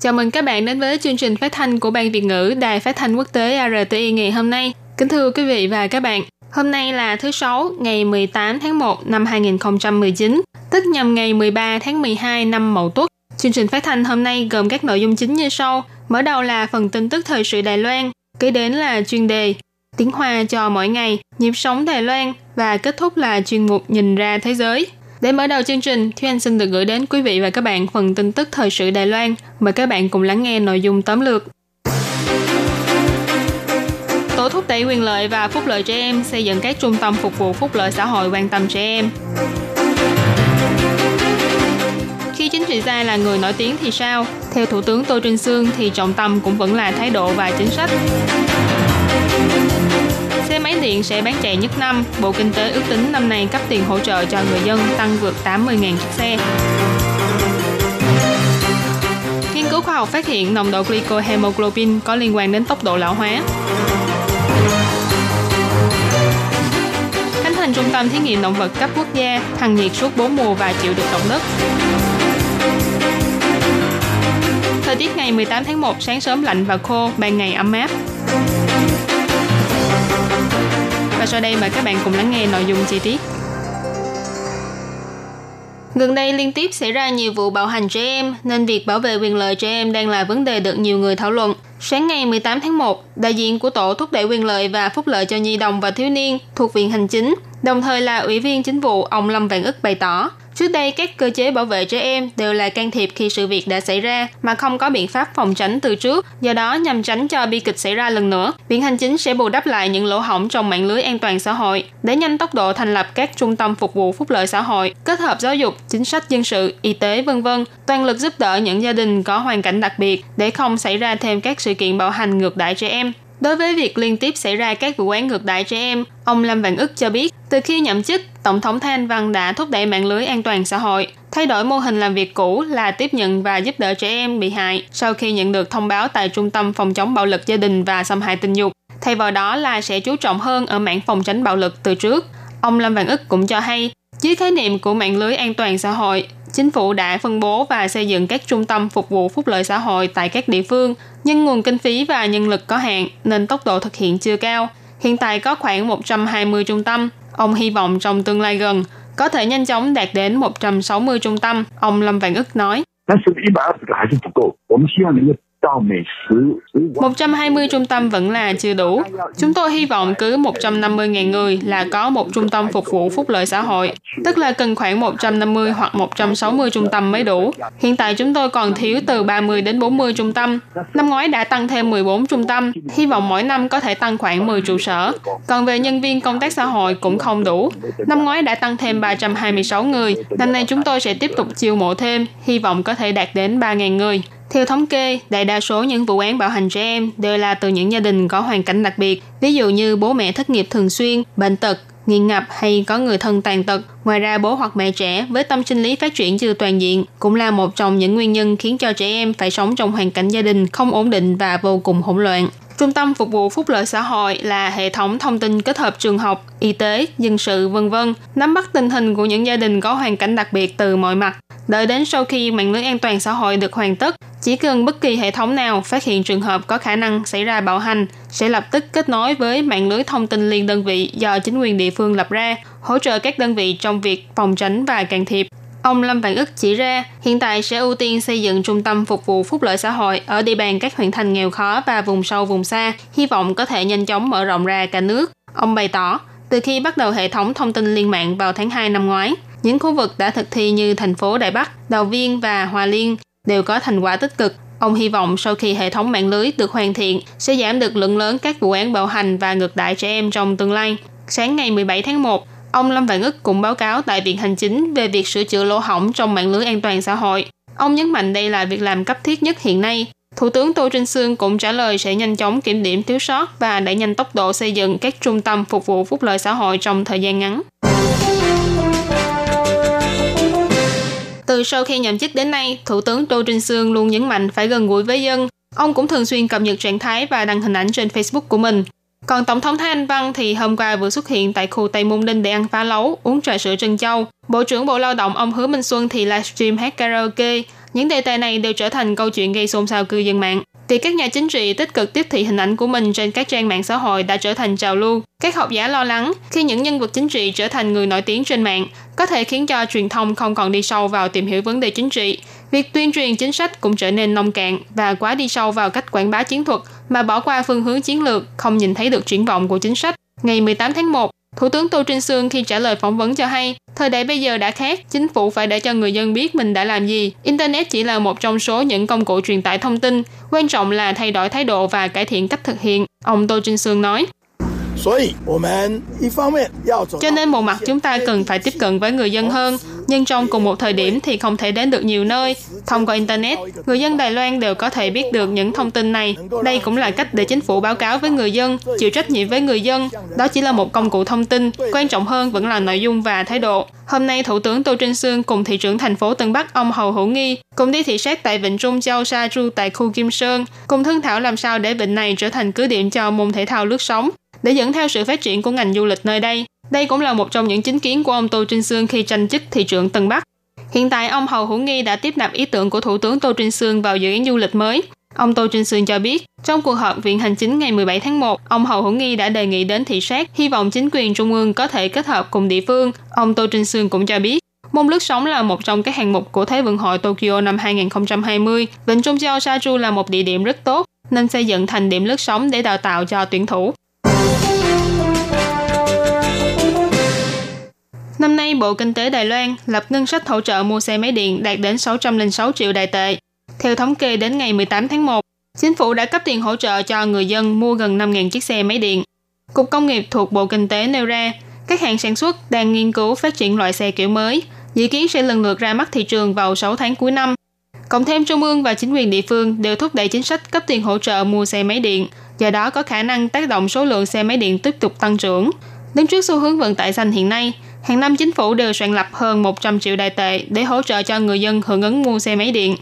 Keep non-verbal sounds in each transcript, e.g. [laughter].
Chào mừng các bạn đến với chương trình phát thanh của Ban Việt ngữ Đài Phát thanh Quốc tế RTI ngày hôm nay. Kính thưa quý vị và các bạn, hôm nay là thứ Sáu, ngày 18 tháng 1 năm 2019, tức nhằm ngày 13 tháng 12 năm Mậu Tuất. Chương trình phát thanh hôm nay gồm các nội dung chính như sau. Mở đầu là phần tin tức thời sự Đài Loan, kế đến là chuyên đề tiếng Hoa cho mỗi ngày, nhịp sống Đài Loan và kết thúc là chuyên mục nhìn ra thế giới. Để mở đầu chương trình, Thúy Anh xin được gửi đến quý vị và các bạn phần tin tức thời sự Đài Loan. Mời các bạn cùng lắng nghe nội dung tóm lược. Tổ thúc đẩy quyền lợi và phúc lợi trẻ em xây dựng các trung tâm phục vụ phúc lợi xã hội quan tâm trẻ em. Khi chính trị gia là người nổi tiếng thì sao? Theo Thủ tướng Tô Trinh Sương thì trọng tâm cũng vẫn là thái độ và chính sách. Xe máy điện sẽ bán chạy nhất năm. Bộ Kinh tế ước tính năm nay cấp tiền hỗ trợ cho người dân tăng vượt 80.000 chiếc xe. Nghiên cứu khoa học phát hiện nồng độ glycohemoglobin có liên quan đến tốc độ lão hóa. Khánh thành trung tâm thí nghiệm động vật cấp quốc gia, thăng nhiệt suốt 4 mùa và chịu được động đất. Thời tiết ngày 18 tháng 1 sáng sớm lạnh và khô, ban ngày ấm áp. Và sau đây mời các bạn cùng lắng nghe nội dung chi tiết. Gần đây liên tiếp xảy ra nhiều vụ bạo hành trẻ em, nên việc bảo vệ quyền lợi trẻ em đang là vấn đề được nhiều người thảo luận. Sáng ngày 18 tháng 1, đại diện của Tổ thúc đẩy quyền lợi và phúc lợi cho nhi đồng và thiếu niên thuộc Viện Hành Chính, đồng thời là Ủy viên Chính vụ ông Lâm Vạn ức bày tỏ, Trước đây, các cơ chế bảo vệ trẻ em đều là can thiệp khi sự việc đã xảy ra mà không có biện pháp phòng tránh từ trước. Do đó, nhằm tránh cho bi kịch xảy ra lần nữa, Viện Hành Chính sẽ bù đắp lại những lỗ hổng trong mạng lưới an toàn xã hội để nhanh tốc độ thành lập các trung tâm phục vụ phúc lợi xã hội, kết hợp giáo dục, chính sách dân sự, y tế vân vân, toàn lực giúp đỡ những gia đình có hoàn cảnh đặc biệt để không xảy ra thêm các sự kiện bạo hành ngược đãi trẻ em. Đối với việc liên tiếp xảy ra các vụ án ngược đãi trẻ em, ông Lâm Vạn ức cho biết, từ khi nhậm chức, Tổng thống Thanh Văn đã thúc đẩy mạng lưới an toàn xã hội, thay đổi mô hình làm việc cũ là tiếp nhận và giúp đỡ trẻ em bị hại sau khi nhận được thông báo tại Trung tâm Phòng chống bạo lực gia đình và xâm hại tình dục. Thay vào đó là sẽ chú trọng hơn ở mảng phòng tránh bạo lực từ trước. Ông Lâm Vạn ức cũng cho hay, dưới khái niệm của mạng lưới an toàn xã hội, chính phủ đã phân bố và xây dựng các trung tâm phục vụ phúc lợi xã hội tại các địa phương, nhưng nguồn kinh phí và nhân lực có hạn nên tốc độ thực hiện chưa cao. Hiện tại có khoảng 120 trung tâm. Ông hy vọng trong tương lai gần có thể nhanh chóng đạt đến 160 trung tâm, ông Lâm Vạn ức nói. 120 trung tâm vẫn là chưa đủ. Chúng tôi hy vọng cứ 150.000 người là có một trung tâm phục vụ phúc lợi xã hội, tức là cần khoảng 150 hoặc 160 trung tâm mới đủ. Hiện tại chúng tôi còn thiếu từ 30 đến 40 trung tâm. Năm ngoái đã tăng thêm 14 trung tâm, hy vọng mỗi năm có thể tăng khoảng 10 trụ sở. Còn về nhân viên công tác xã hội cũng không đủ. Năm ngoái đã tăng thêm 326 người, năm nay chúng tôi sẽ tiếp tục chiêu mộ thêm, hy vọng có thể đạt đến 3.000 người. Theo thống kê, đại đa số những vụ án bạo hành trẻ em đều là từ những gia đình có hoàn cảnh đặc biệt, ví dụ như bố mẹ thất nghiệp thường xuyên, bệnh tật, nghiện ngập hay có người thân tàn tật. Ngoài ra, bố hoặc mẹ trẻ với tâm sinh lý phát triển chưa toàn diện cũng là một trong những nguyên nhân khiến cho trẻ em phải sống trong hoàn cảnh gia đình không ổn định và vô cùng hỗn loạn. Trung tâm phục vụ phúc lợi xã hội là hệ thống thông tin kết hợp trường học, y tế, dân sự, vân vân, nắm bắt tình hình của những gia đình có hoàn cảnh đặc biệt từ mọi mặt. Đợi đến sau khi mạng lưới an toàn xã hội được hoàn tất, chỉ cần bất kỳ hệ thống nào phát hiện trường hợp có khả năng xảy ra bạo hành sẽ lập tức kết nối với mạng lưới thông tin liên đơn vị do chính quyền địa phương lập ra, hỗ trợ các đơn vị trong việc phòng tránh và can thiệp. Ông Lâm Vạn ức chỉ ra, hiện tại sẽ ưu tiên xây dựng trung tâm phục vụ phúc lợi xã hội ở địa bàn các huyện thành nghèo khó và vùng sâu vùng xa, hy vọng có thể nhanh chóng mở rộng ra cả nước. Ông bày tỏ, từ khi bắt đầu hệ thống thông tin liên mạng vào tháng 2 năm ngoái, những khu vực đã thực thi như thành phố Đài Bắc, Đào Viên và Hòa Liên đều có thành quả tích cực. Ông hy vọng sau khi hệ thống mạng lưới được hoàn thiện sẽ giảm được lượng lớn các vụ án bạo hành và ngược đãi trẻ em trong tương lai. Sáng ngày 17 tháng 1, ông Lâm Vạn ức cũng báo cáo tại Viện Hành Chính về việc sửa chữa lỗ hỏng trong mạng lưới an toàn xã hội. Ông nhấn mạnh đây là việc làm cấp thiết nhất hiện nay. Thủ tướng Tô Trinh Sương cũng trả lời sẽ nhanh chóng kiểm điểm thiếu sót và đẩy nhanh tốc độ xây dựng các trung tâm phục vụ phúc lợi xã hội trong thời gian ngắn. Từ sau khi nhậm chức đến nay, Thủ tướng Tô Trinh Sương luôn nhấn mạnh phải gần gũi với dân. Ông cũng thường xuyên cập nhật trạng thái và đăng hình ảnh trên Facebook của mình. Còn Tổng thống Thái Anh Văn thì hôm qua vừa xuất hiện tại khu Tây Môn Đinh để ăn phá lấu, uống trà sữa trân châu. Bộ trưởng Bộ Lao động ông Hứa Minh Xuân thì livestream hát karaoke. Những đề tài này đều trở thành câu chuyện gây xôn xao cư dân mạng. Việc các nhà chính trị tích cực tiếp thị hình ảnh của mình trên các trang mạng xã hội đã trở thành trào lưu. Các học giả lo lắng khi những nhân vật chính trị trở thành người nổi tiếng trên mạng có thể khiến cho truyền thông không còn đi sâu vào tìm hiểu vấn đề chính trị. Việc tuyên truyền chính sách cũng trở nên nông cạn và quá đi sâu vào cách quảng bá chiến thuật mà bỏ qua phương hướng chiến lược, không nhìn thấy được triển vọng của chính sách. Ngày 18 tháng 1, Thủ tướng Tô Trinh Sương khi trả lời phỏng vấn cho hay, thời đại bây giờ đã khác, chính phủ phải để cho người dân biết mình đã làm gì. Internet chỉ là một trong số những công cụ truyền tải thông tin, quan trọng là thay đổi thái độ và cải thiện cách thực hiện. Ông Tô Trinh Sương nói. Cho nên một mặt chúng ta cần phải tiếp cận với người dân hơn, nhưng trong cùng một thời điểm thì không thể đến được nhiều nơi. Thông qua Internet, người dân Đài Loan đều có thể biết được những thông tin này. Đây cũng là cách để chính phủ báo cáo với người dân, chịu trách nhiệm với người dân. Đó chỉ là một công cụ thông tin, quan trọng hơn vẫn là nội dung và thái độ. Hôm nay, Thủ tướng Tô Trinh Sương cùng thị trưởng thành phố Tân Bắc ông Hầu Hữu Nghi cùng đi thị sát tại Vịnh Trung Châu Sa Tru tại khu Kim Sơn, cùng thương thảo làm sao để vịnh này trở thành cứ điểm cho môn thể thao lướt sóng để dẫn theo sự phát triển của ngành du lịch nơi đây. Đây cũng là một trong những chính kiến của ông Tô Trinh Sương khi tranh chức thị trưởng Tân Bắc. Hiện tại, ông Hầu Hữu Nghi đã tiếp nạp ý tưởng của Thủ tướng Tô Trinh Sương vào dự án du lịch mới. Ông Tô Trinh Sương cho biết, trong cuộc họp Viện Hành Chính ngày 17 tháng 1, ông Hầu Hữu Nghi đã đề nghị đến thị sát, hy vọng chính quyền trung ương có thể kết hợp cùng địa phương. Ông Tô Trinh Sương cũng cho biết, môn lướt sóng là một trong các hạng mục của Thế vận hội Tokyo năm 2020. Vịnh Trung Châu Saju là một địa điểm rất tốt, nên xây dựng thành điểm lướt sóng để đào tạo cho tuyển thủ. Năm nay, Bộ Kinh tế Đài Loan lập ngân sách hỗ trợ mua xe máy điện đạt đến 606 triệu đài tệ. Theo thống kê đến ngày 18 tháng 1, chính phủ đã cấp tiền hỗ trợ cho người dân mua gần 5.000 chiếc xe máy điện. Cục Công nghiệp thuộc Bộ Kinh tế nêu ra, các hãng sản xuất đang nghiên cứu phát triển loại xe kiểu mới, dự kiến sẽ lần lượt ra mắt thị trường vào 6 tháng cuối năm. Cộng thêm Trung ương và chính quyền địa phương đều thúc đẩy chính sách cấp tiền hỗ trợ mua xe máy điện, do đó có khả năng tác động số lượng xe máy điện tiếp tục tăng trưởng. Đứng trước xu hướng vận tải xanh hiện nay, hàng năm chính phủ đều soạn lập hơn 100 triệu đài tệ để hỗ trợ cho người dân hưởng ứng mua xe máy điện.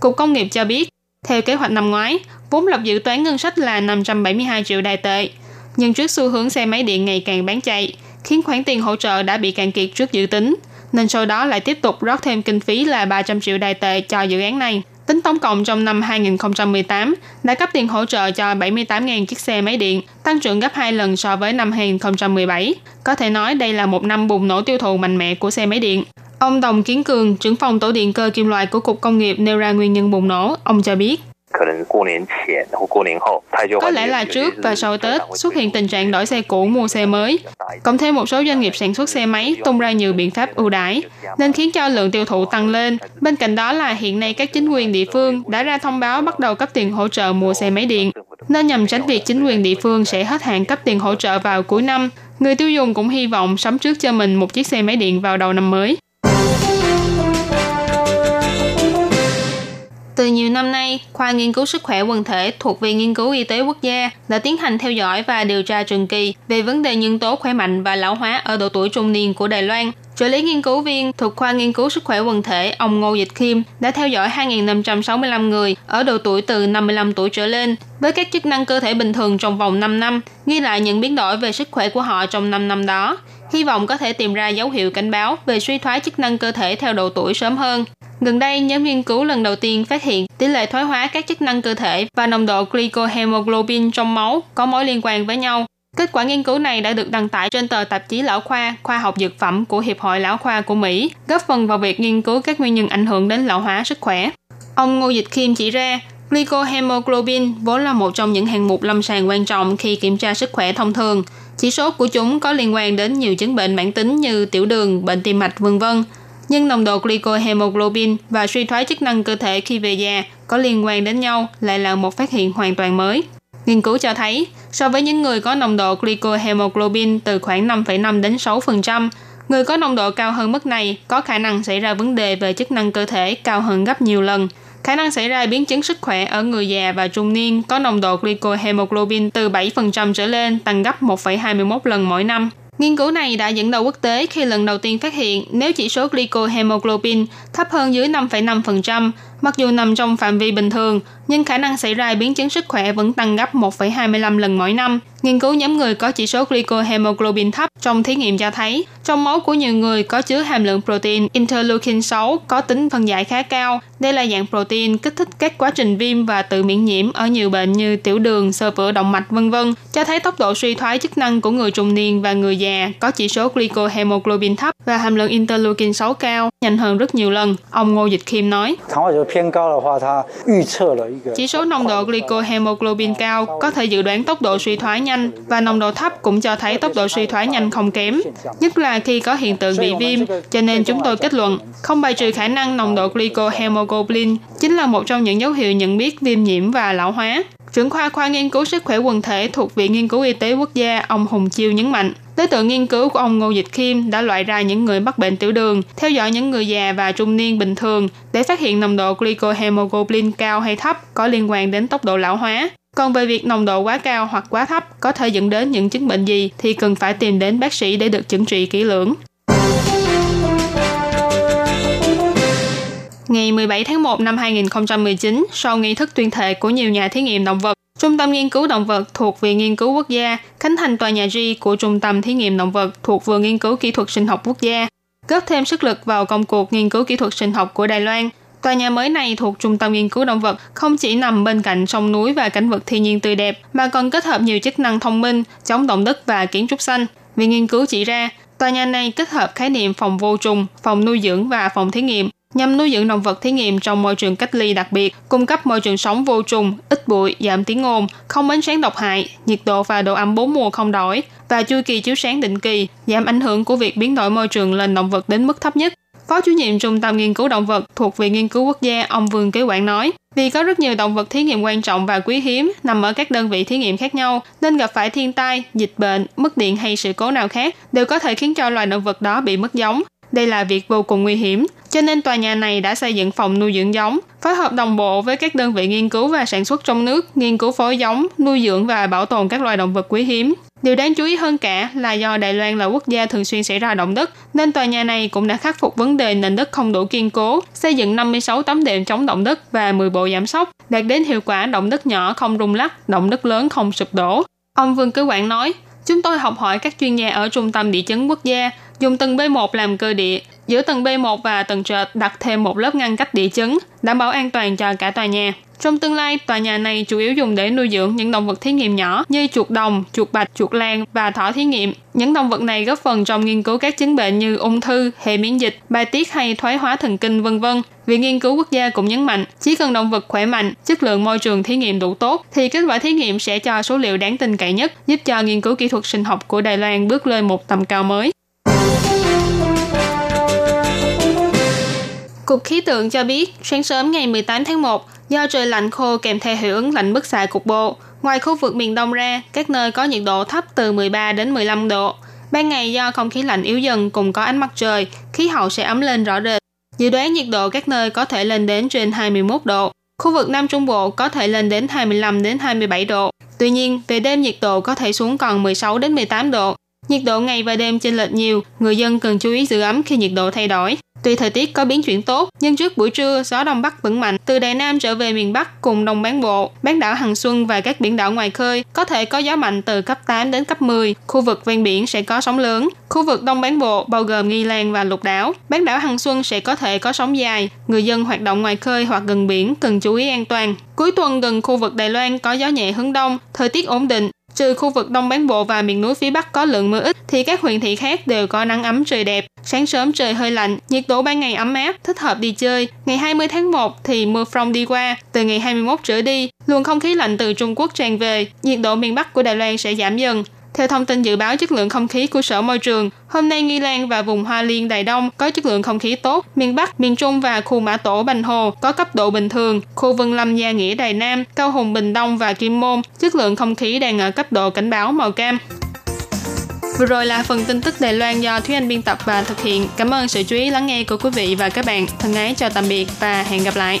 Cục Công nghiệp cho biết, theo kế hoạch năm ngoái, vốn lập dự toán ngân sách là 572 triệu đài tệ. Nhưng trước xu hướng xe máy điện ngày càng bán chạy, khiến khoản tiền hỗ trợ đã bị cạn kiệt trước dự tính, nên sau đó lại tiếp tục rót thêm kinh phí là 300 triệu đài tệ cho dự án này. Tính tổng cộng trong năm 2018 đã cấp tiền hỗ trợ cho 78.000 chiếc xe máy điện, tăng trưởng gấp 2 lần so với năm 2017. Có thể nói đây là một năm bùng nổ tiêu thụ mạnh mẽ của xe máy điện. Ông Đồng Kiến Cường, trưởng phòng tổ điện cơ kim loại của Cục Công nghiệp nêu ra nguyên nhân bùng nổ. Ông cho biết, có lẽ là trước và sau Tết xuất hiện tình trạng đổi xe cũ mua xe mới, cộng thêm một số doanh nghiệp sản xuất xe máy tung ra nhiều biện pháp ưu đãi, nên khiến cho lượng tiêu thụ tăng lên. Bên cạnh đó là hiện nay các chính quyền địa phương đã ra thông báo bắt đầu cấp tiền hỗ trợ mua xe máy điện. Nên nhằm tránh việc chính quyền địa phương sẽ hết hạn cấp tiền hỗ trợ vào cuối năm, người tiêu dùng cũng hy vọng sắm trước cho mình một chiếc xe máy điện vào đầu năm mới. Từ nhiều năm nay, khoa nghiên cứu sức khỏe quần thể thuộc Viện Nghiên cứu Y tế Quốc gia đã tiến hành theo dõi và điều tra trường kỳ về vấn đề nhân tố khỏe mạnh và lão hóa ở độ tuổi trung niên của Đài Loan. Trợ lý nghiên cứu viên thuộc khoa nghiên cứu sức khỏe quần thể ông Ngô Dịch Kim đã theo dõi 2.565 người ở độ tuổi từ 55 tuổi trở lên với các chức năng cơ thể bình thường trong vòng 5 năm, ghi lại những biến đổi về sức khỏe của họ trong 5 năm đó hy vọng có thể tìm ra dấu hiệu cảnh báo về suy thoái chức năng cơ thể theo độ tuổi sớm hơn. Gần đây, nhóm nghiên cứu lần đầu tiên phát hiện tỷ lệ thoái hóa các chức năng cơ thể và nồng độ glycohemoglobin trong máu có mối liên quan với nhau. Kết quả nghiên cứu này đã được đăng tải trên tờ tạp chí Lão khoa, khoa học dược phẩm của Hiệp hội Lão khoa của Mỹ, góp phần vào việc nghiên cứu các nguyên nhân ảnh hưởng đến lão hóa sức khỏe. Ông Ngô Dịch Kim chỉ ra, glycohemoglobin vốn là một trong những hạng mục lâm sàng quan trọng khi kiểm tra sức khỏe thông thường. Chỉ số của chúng có liên quan đến nhiều chứng bệnh mãn tính như tiểu đường, bệnh tim mạch, vân vân nhưng nồng độ glycohemoglobin và suy thoái chức năng cơ thể khi về già có liên quan đến nhau lại là một phát hiện hoàn toàn mới. Nghiên cứu cho thấy, so với những người có nồng độ glycohemoglobin từ khoảng 5,5 đến 6%, người có nồng độ cao hơn mức này có khả năng xảy ra vấn đề về chức năng cơ thể cao hơn gấp nhiều lần. khả năng xảy ra biến chứng sức khỏe ở người già và trung niên có nồng độ glycohemoglobin từ 7% trở lên tăng gấp 1,21 lần mỗi năm. Nghiên cứu này đã dẫn đầu quốc tế khi lần đầu tiên phát hiện nếu chỉ số glycohemoglobin thấp hơn dưới 5,5%, mặc dù nằm trong phạm vi bình thường, nhưng khả năng xảy ra biến chứng sức khỏe vẫn tăng gấp 1,25 lần mỗi năm. Nghiên cứu nhóm người có chỉ số glycohemoglobin thấp trong thí nghiệm cho thấy, trong máu của nhiều người có chứa hàm lượng protein interleukin 6 có tính phân giải khá cao. Đây là dạng protein kích thích các quá trình viêm và tự miễn nhiễm ở nhiều bệnh như tiểu đường, sơ vữa động mạch vân vân, cho thấy tốc độ suy thoái chức năng của người trung niên và người già có chỉ số glycohemoglobin thấp và hàm lượng interleukin 6 cao nhanh hơn rất nhiều lần. Ông Ngô Dịch Kim nói. Chỉ số nồng độ glycohemoglobin cao có thể dự đoán tốc độ suy thoái nhanh và nồng độ thấp cũng cho thấy tốc độ suy thoái nhanh không kém, nhất là khi có hiện tượng bị viêm, cho nên chúng tôi kết luận không bài trừ khả năng nồng độ glycohemoglobin chính là một trong những dấu hiệu nhận biết viêm nhiễm và lão hóa. Trưởng khoa khoa nghiên cứu sức khỏe quần thể thuộc Viện Nghiên cứu Y tế Quốc gia, ông Hùng Chiêu nhấn mạnh, Đối tượng nghiên cứu của ông Ngô Dịch Kim đã loại ra những người mắc bệnh tiểu đường, theo dõi những người già và trung niên bình thường để phát hiện nồng độ glycohemoglobin cao hay thấp có liên quan đến tốc độ lão hóa. Còn về việc nồng độ quá cao hoặc quá thấp có thể dẫn đến những chứng bệnh gì thì cần phải tìm đến bác sĩ để được chẩn trị kỹ lưỡng. Ngày 17 tháng 1 năm 2019, sau nghi thức tuyên thệ của nhiều nhà thí nghiệm động vật, Trung tâm Nghiên cứu Động vật thuộc Viện Nghiên cứu Quốc gia khánh thành tòa nhà G của Trung tâm Thí nghiệm Động vật thuộc Vườn Nghiên cứu Kỹ thuật Sinh học Quốc gia, góp thêm sức lực vào công cuộc nghiên cứu kỹ thuật sinh học của Đài Loan. Tòa nhà mới này thuộc Trung tâm Nghiên cứu Động vật không chỉ nằm bên cạnh sông núi và cảnh vật thiên nhiên tươi đẹp, mà còn kết hợp nhiều chức năng thông minh, chống động đất và kiến trúc xanh. Viện nghiên cứu chỉ ra, tòa nhà này kết hợp khái niệm phòng vô trùng, phòng nuôi dưỡng và phòng thí nghiệm, nhằm nuôi dưỡng động vật thí nghiệm trong môi trường cách ly đặc biệt, cung cấp môi trường sống vô trùng, ít bụi, giảm tiếng ồn, không ánh sáng độc hại, nhiệt độ và độ ẩm bốn mùa không đổi và chu kỳ chiếu sáng định kỳ, giảm ảnh hưởng của việc biến đổi môi trường lên động vật đến mức thấp nhất. Phó chủ nhiệm Trung tâm Nghiên cứu Động vật thuộc Viện Nghiên cứu Quốc gia ông Vương Kế Quảng nói, vì có rất nhiều động vật thí nghiệm quan trọng và quý hiếm nằm ở các đơn vị thí nghiệm khác nhau, nên gặp phải thiên tai, dịch bệnh, mất điện hay sự cố nào khác đều có thể khiến cho loài động vật đó bị mất giống. Đây là việc vô cùng nguy hiểm, cho nên tòa nhà này đã xây dựng phòng nuôi dưỡng giống, phối hợp đồng bộ với các đơn vị nghiên cứu và sản xuất trong nước, nghiên cứu phối giống, nuôi dưỡng và bảo tồn các loài động vật quý hiếm. Điều đáng chú ý hơn cả là do Đài Loan là quốc gia thường xuyên xảy ra động đất, nên tòa nhà này cũng đã khắc phục vấn đề nền đất không đủ kiên cố, xây dựng 56 tấm đệm chống động đất và 10 bộ giảm sóc, đạt đến hiệu quả động đất nhỏ không rung lắc, động đất lớn không sụp đổ. Ông Vương Cứ Quảng nói, Chúng tôi học hỏi các chuyên gia ở Trung tâm Địa chấn Quốc gia, dùng tầng B1 làm cơ địa, giữa tầng B1 và tầng trệt đặt thêm một lớp ngăn cách địa chấn, đảm bảo an toàn cho cả tòa nhà. Trong tương lai, tòa nhà này chủ yếu dùng để nuôi dưỡng những động vật thí nghiệm nhỏ như chuột đồng, chuột bạch, chuột lan và thỏ thí nghiệm. Những động vật này góp phần trong nghiên cứu các chứng bệnh như ung thư, hệ miễn dịch, bài tiết hay thoái hóa thần kinh vân vân. Viện nghiên cứu quốc gia cũng nhấn mạnh, chỉ cần động vật khỏe mạnh, chất lượng môi trường thí nghiệm đủ tốt, thì kết quả thí nghiệm sẽ cho số liệu đáng tin cậy nhất, giúp cho nghiên cứu kỹ thuật sinh học của Đài Loan bước lên một tầm cao mới. Cục khí tượng cho biết, sáng sớm ngày 18 tháng 1, do trời lạnh khô kèm theo hiệu ứng lạnh bức xạ cục bộ, ngoài khu vực miền Đông ra, các nơi có nhiệt độ thấp từ 13 đến 15 độ. Ban ngày do không khí lạnh yếu dần cùng có ánh mặt trời, khí hậu sẽ ấm lên rõ rệt. Dự đoán nhiệt độ các nơi có thể lên đến trên 21 độ. Khu vực Nam Trung Bộ có thể lên đến 25 đến 27 độ. Tuy nhiên, về đêm nhiệt độ có thể xuống còn 16 đến 18 độ. Nhiệt độ ngày và đêm chênh lệch nhiều, người dân cần chú ý giữ ấm khi nhiệt độ thay đổi. Tuy thời tiết có biến chuyển tốt, nhưng trước buổi trưa, gió đông bắc vẫn mạnh từ Đài Nam trở về miền Bắc cùng đồng Bán Bộ, bán đảo Hằng Xuân và các biển đảo ngoài khơi có thể có gió mạnh từ cấp 8 đến cấp 10. Khu vực ven biển sẽ có sóng lớn. Khu vực Đông Bán Bộ bao gồm Nghi Lan và Lục Đảo, bán đảo Hằng Xuân sẽ có thể có sóng dài. Người dân hoạt động ngoài khơi hoặc gần biển cần chú ý an toàn. Cuối tuần gần khu vực Đài Loan có gió nhẹ hướng đông, thời tiết ổn định, Trừ khu vực Đông Bán Bộ và miền núi phía Bắc có lượng mưa ít, thì các huyện thị khác đều có nắng ấm trời đẹp. Sáng sớm trời hơi lạnh, nhiệt độ ban ngày ấm áp, thích hợp đi chơi. Ngày 20 tháng 1 thì mưa phong đi qua, từ ngày 21 trở đi, luồng không khí lạnh từ Trung Quốc tràn về, nhiệt độ miền Bắc của Đài Loan sẽ giảm dần. Theo thông tin dự báo chất lượng không khí của Sở Môi trường, hôm nay Nghi Lan và vùng Hoa Liên Đài Đông có chất lượng không khí tốt, miền Bắc, miền Trung và khu Mã Tổ Bành Hồ có cấp độ bình thường, khu Vân Lâm Gia Nghĩa Đài Nam, Cao Hùng Bình Đông và Kim Môn, chất lượng không khí đang ở cấp độ cảnh báo màu cam. Vừa rồi là phần tin tức Đài Loan do Thúy Anh biên tập và thực hiện. Cảm ơn sự chú ý lắng nghe của quý vị và các bạn. Thân ái chào tạm biệt và hẹn gặp lại.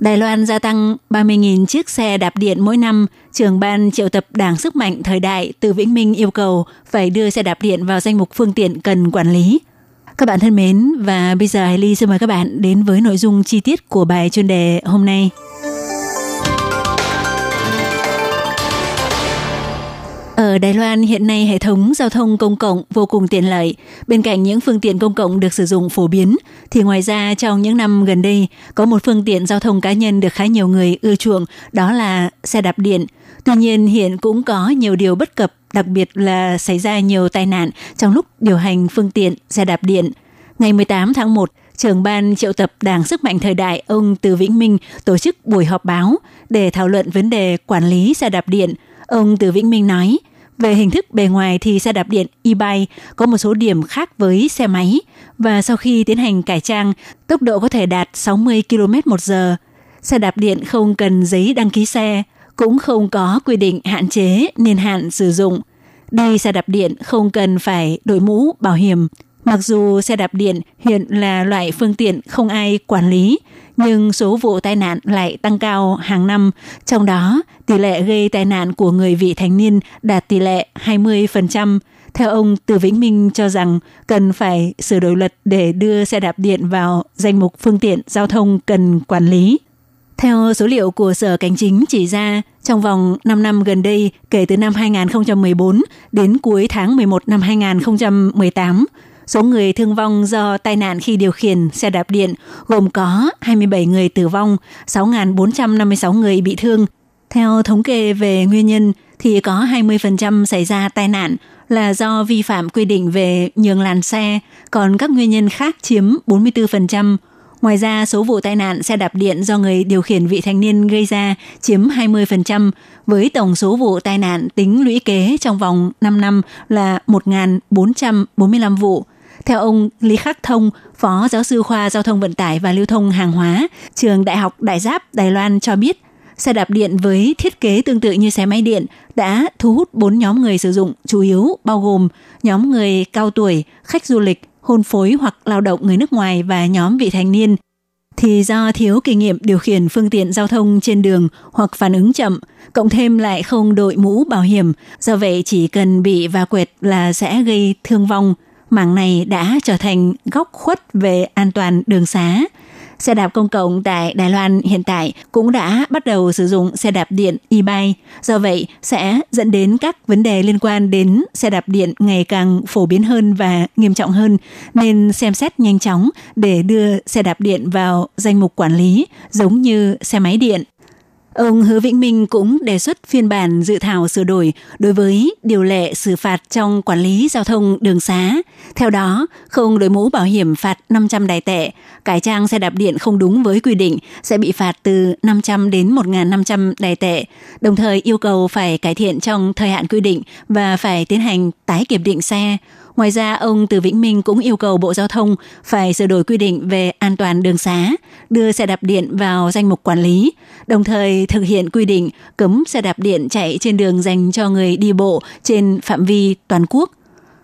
Đài Loan gia tăng 30.000 chiếc xe đạp điện mỗi năm, trưởng ban triệu tập Đảng Sức Mạnh Thời Đại từ Vĩnh Minh yêu cầu phải đưa xe đạp điện vào danh mục phương tiện cần quản lý. Các bạn thân mến, và bây giờ Hải Ly xin mời các bạn đến với nội dung chi tiết của bài chuyên đề hôm nay. Ở Đài Loan hiện nay hệ thống giao thông công cộng vô cùng tiện lợi. Bên cạnh những phương tiện công cộng được sử dụng phổ biến, thì ngoài ra trong những năm gần đây có một phương tiện giao thông cá nhân được khá nhiều người ưa chuộng, đó là xe đạp điện. Tuy nhiên hiện cũng có nhiều điều bất cập, đặc biệt là xảy ra nhiều tai nạn trong lúc điều hành phương tiện xe đạp điện. Ngày 18 tháng 1, trưởng ban triệu tập Đảng Sức Mạnh Thời Đại ông Từ Vĩnh Minh tổ chức buổi họp báo để thảo luận vấn đề quản lý xe đạp điện. Ông Từ Vĩnh Minh nói – về hình thức bề ngoài thì xe đạp điện e-bike có một số điểm khác với xe máy và sau khi tiến hành cải trang, tốc độ có thể đạt 60 km một giờ. Xe đạp điện không cần giấy đăng ký xe, cũng không có quy định hạn chế niên hạn sử dụng. Đi xe đạp điện không cần phải đội mũ bảo hiểm. Mặc dù xe đạp điện hiện là loại phương tiện không ai quản lý, nhưng số vụ tai nạn lại tăng cao hàng năm, trong đó tỷ lệ gây tai nạn của người vị thành niên đạt tỷ lệ 20%. Theo ông Từ Vĩnh Minh cho rằng cần phải sửa đổi luật để đưa xe đạp điện vào danh mục phương tiện giao thông cần quản lý. Theo số liệu của Sở Cảnh chính chỉ ra, trong vòng 5 năm gần đây, kể từ năm 2014 đến cuối tháng 11 năm 2018, Số người thương vong do tai nạn khi điều khiển xe đạp điện gồm có 27 người tử vong, 6.456 người bị thương. Theo thống kê về nguyên nhân thì có 20% xảy ra tai nạn là do vi phạm quy định về nhường làn xe, còn các nguyên nhân khác chiếm 44%. Ngoài ra, số vụ tai nạn xe đạp điện do người điều khiển vị thành niên gây ra chiếm 20%, với tổng số vụ tai nạn tính lũy kế trong vòng 5 năm là 1.445 vụ. Theo ông Lý Khắc Thông, Phó Giáo sư khoa Giao thông Vận tải và Lưu thông Hàng hóa, trường Đại học Đại Giáp Đài Loan cho biết, xe đạp điện với thiết kế tương tự như xe máy điện đã thu hút bốn nhóm người sử dụng chủ yếu bao gồm nhóm người cao tuổi, khách du lịch, hôn phối hoặc lao động người nước ngoài và nhóm vị thành niên. Thì do thiếu kinh nghiệm điều khiển phương tiện giao thông trên đường hoặc phản ứng chậm, cộng thêm lại không đội mũ bảo hiểm, do vậy chỉ cần bị va quẹt là sẽ gây thương vong – mảng này đã trở thành góc khuất về an toàn đường xá. Xe đạp công cộng tại Đài Loan hiện tại cũng đã bắt đầu sử dụng xe đạp điện e-bike. Do vậy, sẽ dẫn đến các vấn đề liên quan đến xe đạp điện ngày càng phổ biến hơn và nghiêm trọng hơn, nên xem xét nhanh chóng để đưa xe đạp điện vào danh mục quản lý giống như xe máy điện. Ông Hứa Vĩnh Minh cũng đề xuất phiên bản dự thảo sửa đổi đối với điều lệ xử phạt trong quản lý giao thông đường xá. Theo đó, không đội mũ bảo hiểm phạt 500 đài tệ, cải trang xe đạp điện không đúng với quy định sẽ bị phạt từ 500 đến 1.500 đài tệ, đồng thời yêu cầu phải cải thiện trong thời hạn quy định và phải tiến hành tái kiểm định xe. Ngoài ra, ông Từ Vĩnh Minh cũng yêu cầu Bộ Giao thông phải sửa đổi quy định về an toàn đường xá, đưa xe đạp điện vào danh mục quản lý, đồng thời thực hiện quy định cấm xe đạp điện chạy trên đường dành cho người đi bộ trên phạm vi toàn quốc.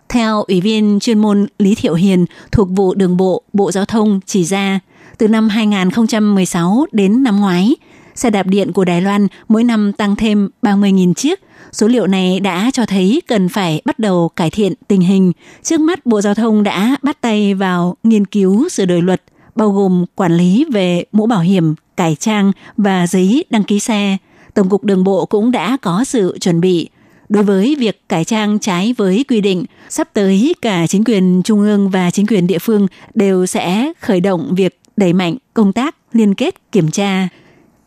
Theo Ủy viên chuyên môn Lý Thiệu Hiền thuộc vụ đường bộ Bộ Giao thông chỉ ra, từ năm 2016 đến năm ngoái, xe đạp điện của Đài Loan mỗi năm tăng thêm 30.000 chiếc, Số liệu này đã cho thấy cần phải bắt đầu cải thiện tình hình. Trước mắt Bộ Giao thông đã bắt tay vào nghiên cứu sửa đổi luật, bao gồm quản lý về mũ bảo hiểm, cải trang và giấy đăng ký xe. Tổng cục Đường bộ cũng đã có sự chuẩn bị. Đối với việc cải trang trái với quy định, sắp tới cả chính quyền trung ương và chính quyền địa phương đều sẽ khởi động việc đẩy mạnh công tác liên kết kiểm tra.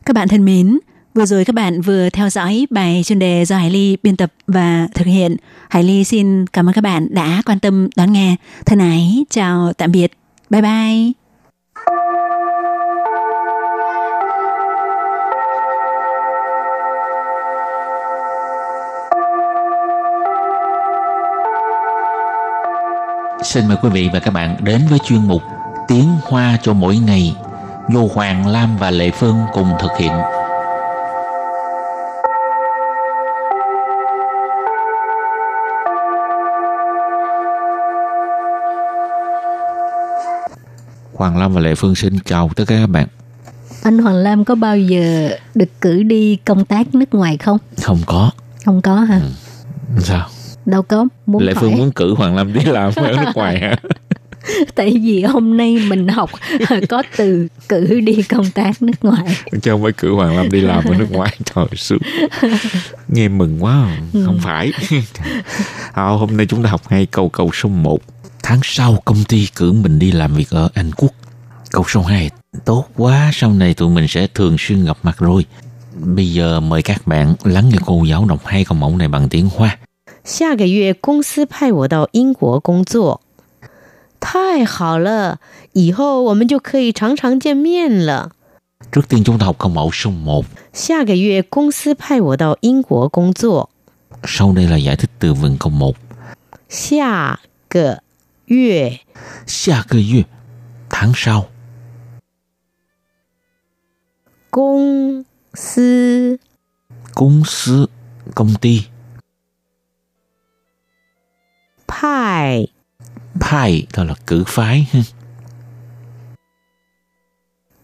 Các bạn thân mến, Vừa rồi các bạn vừa theo dõi bài chuyên đề do Hải Ly biên tập và thực hiện. Hải Ly xin cảm ơn các bạn đã quan tâm đón nghe. Thân ái, chào tạm biệt. Bye bye. Xin mời quý vị và các bạn đến với chuyên mục Tiếng Hoa cho mỗi ngày do Hoàng Lam và Lệ Phương cùng thực hiện. Hoàng Lam và Lệ Phương xin chào tất cả các bạn. Anh Hoàng Lam có bao giờ được cử đi công tác nước ngoài không? Không có. Không có hả? Ừ. Sao? Đâu có muốn Lệ hỏi. Phương muốn cử Hoàng Lam đi làm ở nước ngoài hả? [laughs] Tại vì hôm nay mình học có từ cử đi công tác nước ngoài. Chứ không phải cử Hoàng Lam đi làm ở nước ngoài. Trời sướng. Nghe mừng quá. Ừ. Không phải. Hào, hôm nay chúng ta học ngay câu câu số 1 Tháng sau công ty cử mình đi làm việc ở Anh Quốc. Câu số 2. Tốt quá, sau này tụi mình sẽ thường xuyên gặp mặt rồi. Bây giờ mời các bạn lắng nghe cô giáo đọc hai câu mẫu này bằng tiếng Hoa. 下个月公司派我到英国工作，太好了！以后我们就可以常常见面了。 Trước tiên chúng ta học câu mẫu số 1. 下个月公司派我到英国工作， Sau đây là giải thích từ vựng câu 1. 下个 月 Xa cơ duyên. Tháng sau. 公司 公司. Công ty. 派 派đó là cử phái. ha.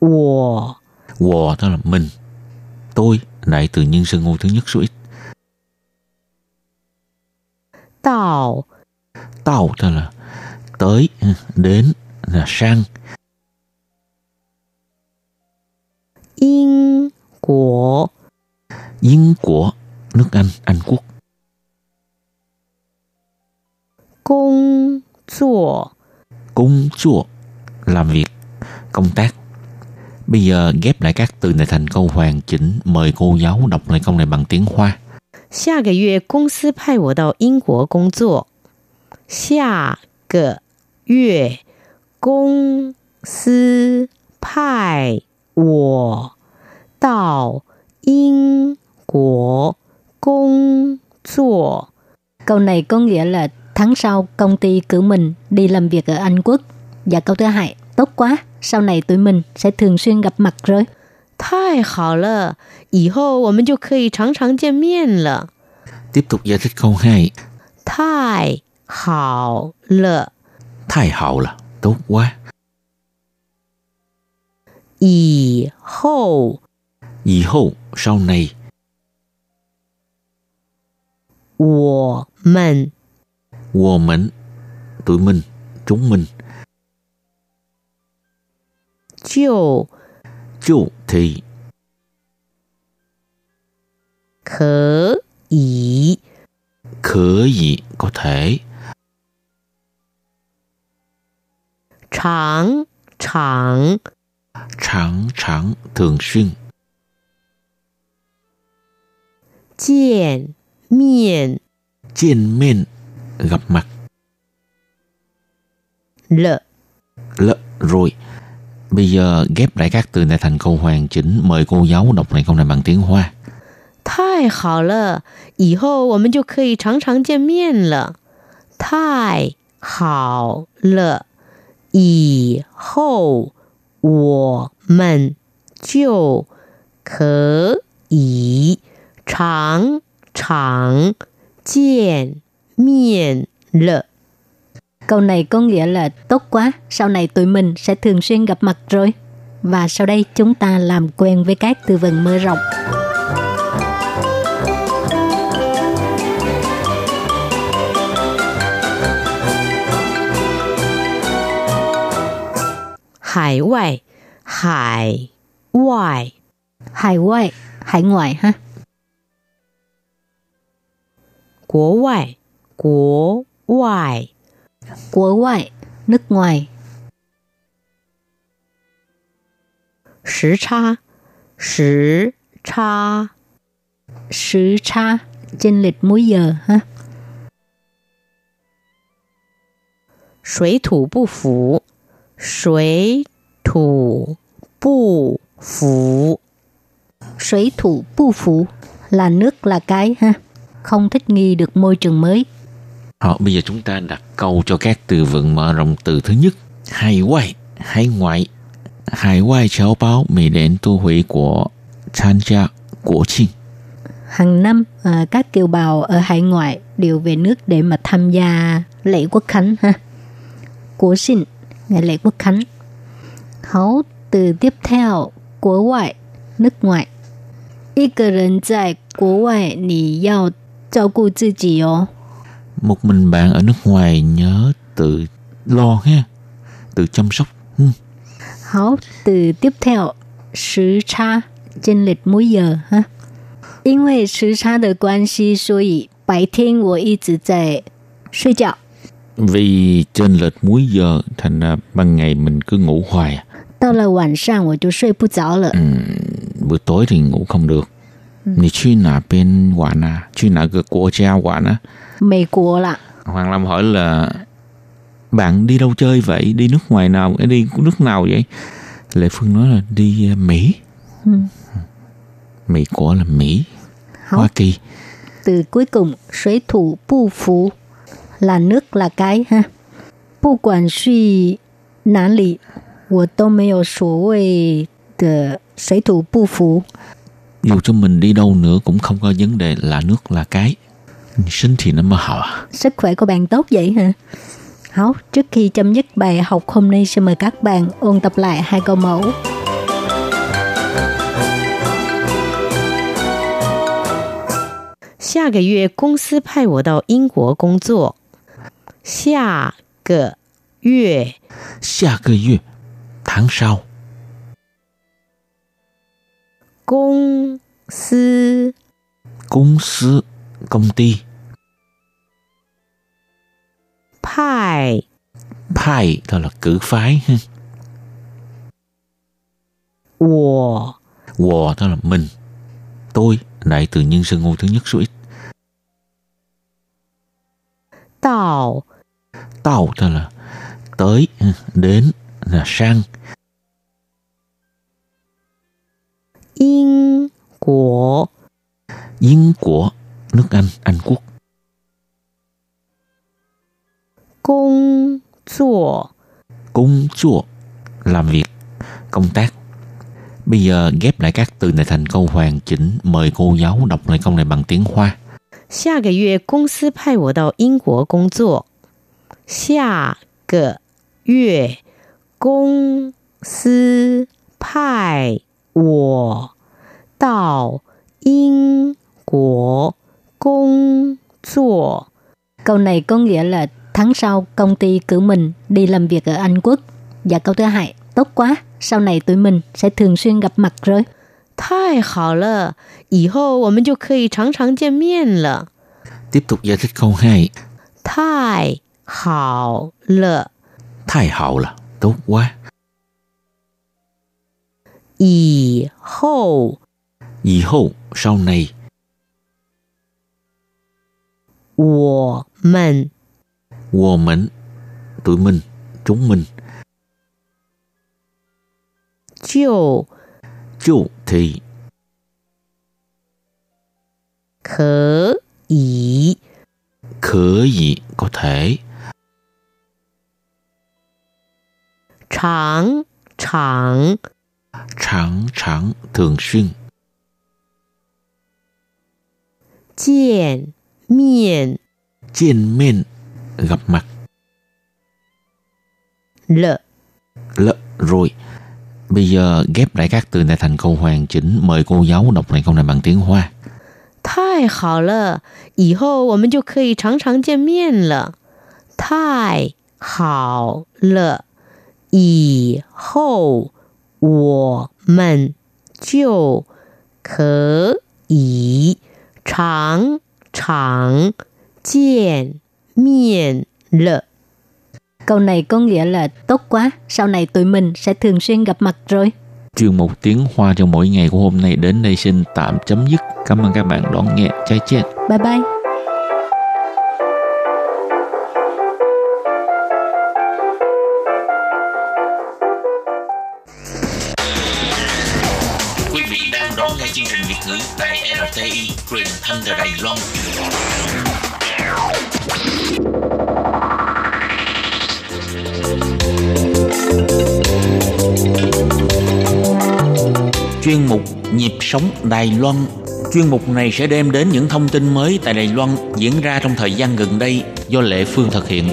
我 Wo đó là mình. Tôi. Đại từ nhân xưng ngôn thứ nhất số ít. 到 Tao đó là tới. ha. Đến là sang. 英国 Yên của nước Anh, Anh Quốc. 工作 Công chùa làm việc, công tác. Bây giờ ghép lại các từ này thành câu hoàn chỉnh. Mời cô giáo đọc lại câu này bằng tiếng Hoa. 下个月公司派我到英国工作。下个 月公司派我到英国工作。 Câu này có nghĩa là tháng sau công ty cử mình đi làm việc ở Anh Quốc. Và câu thứ hai, tốt quá, sau này tụi mình sẽ thường xuyên gặp mặt rồi. 太好了，以后我们就可以常常见面了。 Tiếp tục giải thích câu 2. 太好了， Thái hậu là tốt quá. 以后 以后 sau này 我们 wo mình tụi mình chúng mình 就 chú thì 可以 khở gì có thể 常常 chẳng chẳng thường xuyên 见面 trên men gặp mặt 了。 lợ rồi bây giờ ghép lại các từ này thành câu hoàn chỉnh mời cô giáo đọc lại câu này bằng tiếng hoa 太好了，以后我们就可以常常见面了。太好了， 以后我们就可以常常见面了。 Câu này có nghĩa là tốt quá, sau này tụi mình sẽ thường xuyên gặp mặt rồi. Và sau đây chúng ta làm quen với các từ vựng mở rộng. 海外，海外， Hải ngoại, hải ngoại ha. 国外，国外， Quốc ngoại, nước ngoài. 时差，时差， Sứ cha, chênh lệch múi giờ ha. 水土不服， 水土不服， 水thủ bu phủ là nước là cái ha. Không thích nghi được môi trường mới. Họ bây giờ chúng ta đặt câu cho các từ vựng mở rộng từ thứ nhất. Hải ngoại, hải ngoại. Hải ngoại cháu báo Mỹ đến tu hủy của tham gia của Trinh. Hàng năm, à, các kiều bào ở hải ngoại đều về nước để mà tham gia lễ quốc khánh ha. Quốc sinh, ngày lễ quốc khánh. Hấu từ tiếp theo, quốc ngoại, nước ngoài. 一个人在国外，你要照顾自己哦。 Một mình bạn ở nước ngoài nhớ tự lo ha, tự chăm sóc. Ừ. 好，từ tiếp theo 时差，间lịch múi giờ ha。因为时差的关系，所以白天我一直在睡觉， Vì trên lệch múi giờ thành ra ban ngày mình cứ ngủ hoài. à. 到了晚上我就睡不着了。 Buổi tối thì ngủ không được. Nì truy nà bên quản à, truy nà cái quốc gia quản á. 美国啦， Hoàng Lâm hỏi là bạn đi đâu chơi vậy? Đi nước ngoài nào? Đi nước nào vậy? Lệ Phương nói là đi uh, Mỹ. Mỹ của là Mỹ, 好 Hoa，Kỳ. từ cuối cùng 水土不服 là nước là cái ha。不管去哪里，我都没有所谓的水土不服。 Dù cho mình đi đâu nữa cũng không có vấn đề là nước là cái. Sinh thì nó mới hảo à. sức khỏe của bạn tốt vậy hả? Hảo, trước khi chấm dứt bài học hôm nay xin mời các bạn ôn tập lại hai câu mẫu. 下个月公司派我到英国工作。 下个月 Xa cơ duyên, tháng sau, 公司 công sư, công ty, 派 派 đó là cử phái, ha. 我 Wo đó là mình, tôi, đại từ nhân xưng ngôn thứ nhất số ít. 到 Tao đó là tới, ha, đến, là sang. 英国 Yên của nước Anh, Anh Quốc. 工作 Công chùa, làm việc, công tác. Bây giờ ghép lại các từ này thành câu hoàn chỉnh. Mời cô giáo đọc lại câu này bằng tiếng Hoa. 下个月公司派我到英国工作。 下个月公司派我到英国工作。 Câu này có nghĩa là tháng sau công ty cử mình đi làm việc ở Anh Quốc. Và câu thứ hai, tốt quá, sau này tụi mình sẽ thường xuyên gặp mặt rồi. 太好了，以后我们就可以常常见面了。 Tiếp tục giải thích câu 2. 太 hào lợ. Tốt quá. Ý sau này. Tụi mình, chúng mình. Chiu. Có thể. 常常 chẳng chẳng thường xuyên 见面 trên men gặp mặt 了。 lợ rồi bây giờ ghép lại các từ này thành câu hoàn chỉnh mời cô giáo đọc lại câu này bằng tiếng hoa 太好了，以后我们就可以常常见面了。太好了， 以后我们就可以常常见面了。 Câu này có nghĩa là tốt quá, sau này tụi mình sẽ thường xuyên gặp mặt rồi. chuyên mục tiếng hoa cho mỗi ngày của hôm nay đến đây xin tạm chấm dứt cảm ơn các bạn đón nghe chai chết Bye bye. chương trình Việt ngữ tại RTI truyền thanh Đài Loan. Chuyên mục Nhịp sống Đài Loan Chuyên mục này sẽ đem đến những thông tin mới tại Đài Loan diễn ra trong thời gian gần đây do Lệ Phương thực hiện.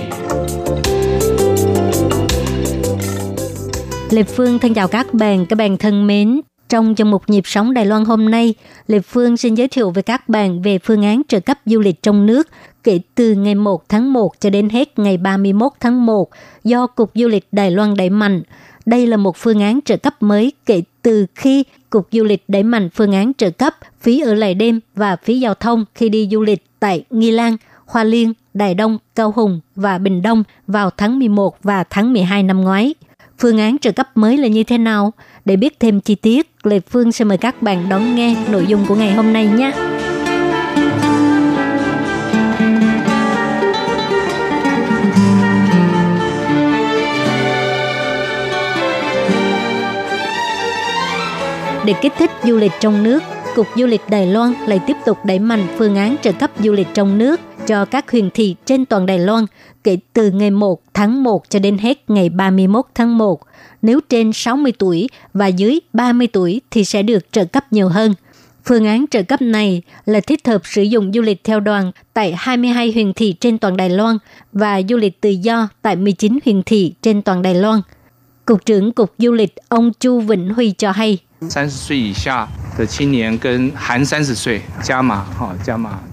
Lệ Phương thân chào các bạn, các bạn thân mến. Trong chương một nhịp sống Đài Loan hôm nay, Lê Phương xin giới thiệu với các bạn về phương án trợ cấp du lịch trong nước kể từ ngày 1 tháng 1 cho đến hết ngày 31 tháng 1 do Cục Du lịch Đài Loan đẩy mạnh. Đây là một phương án trợ cấp mới kể từ khi Cục Du lịch đẩy mạnh phương án trợ cấp phí ở lại đêm và phí giao thông khi đi du lịch tại Nghi Lan, Hoa Liên, Đài Đông, Cao Hùng và Bình Đông vào tháng 11 và tháng 12 năm ngoái. Phương án trợ cấp mới là như thế nào? Để biết thêm chi tiết, Lê Phương sẽ mời các bạn đón nghe nội dung của ngày hôm nay nhé. Để kích thích du lịch trong nước, Cục Du lịch Đài Loan lại tiếp tục đẩy mạnh phương án trợ cấp du lịch trong nước cho các huyện thị trên toàn Đài Loan kể từ ngày 1 tháng 1 cho đến hết ngày 31 tháng 1. Nếu trên 60 tuổi và dưới 30 tuổi thì sẽ được trợ cấp nhiều hơn. Phương án trợ cấp này là thích hợp sử dụng du lịch theo đoàn tại 22 huyện thị trên toàn Đài Loan và du lịch tự do tại 19 huyện thị trên toàn Đài Loan. Cục trưởng Cục Du lịch ông Chu Vĩnh Huy cho hay. 三十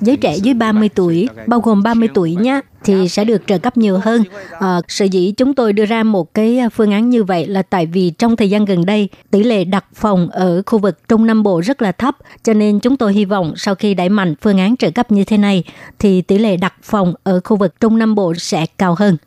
Giới trẻ dưới 30 tuổi, bao gồm 30 tuổi nhé, thì sẽ được trợ cấp nhiều hơn. À, sở dĩ chúng tôi đưa ra một cái à, phương án như vậy là tại vì trong thời gian gần đây, tỷ lệ đặt phòng ở khu vực Trung Nam Bộ rất là thấp, cho nên chúng tôi hy vọng sau khi đẩy mạnh phương án trợ cấp như thế này, thì tỷ lệ đặt phòng ở khu vực Trung Nam Bộ sẽ cao hơn.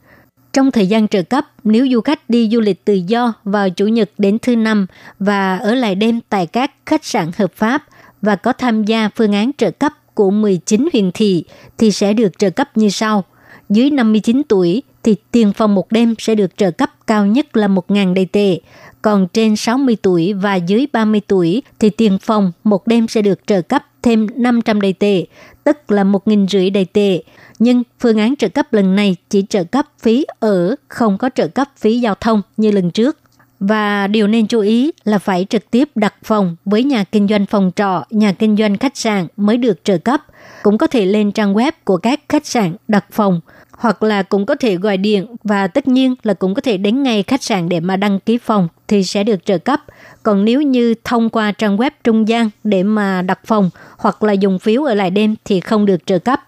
Trong thời gian trợ cấp, nếu du khách đi du lịch tự do vào Chủ nhật đến thứ năm và ở lại đêm tại các khách sạn hợp pháp và có tham gia phương án trợ cấp của 19 huyện thị thì sẽ được trợ cấp như sau. Dưới 59 tuổi thì tiền phòng một đêm sẽ được trợ cấp cao nhất là 1.000 đầy tệ. Còn trên 60 tuổi và dưới 30 tuổi thì tiền phòng một đêm sẽ được trợ cấp thêm 500 đầy tệ, tức là 1.500 đầy tệ. Nhưng phương án trợ cấp lần này chỉ trợ cấp phí ở, không có trợ cấp phí giao thông như lần trước. Và điều nên chú ý là phải trực tiếp đặt phòng với nhà kinh doanh phòng trọ, nhà kinh doanh khách sạn mới được trợ cấp. Cũng có thể lên trang web của các khách sạn đặt phòng hoặc là cũng có thể gọi điện và tất nhiên là cũng có thể đến ngay khách sạn để mà đăng ký phòng thì sẽ được trợ cấp. Còn nếu như thông qua trang web trung gian để mà đặt phòng hoặc là dùng phiếu ở lại đêm thì không được trợ cấp.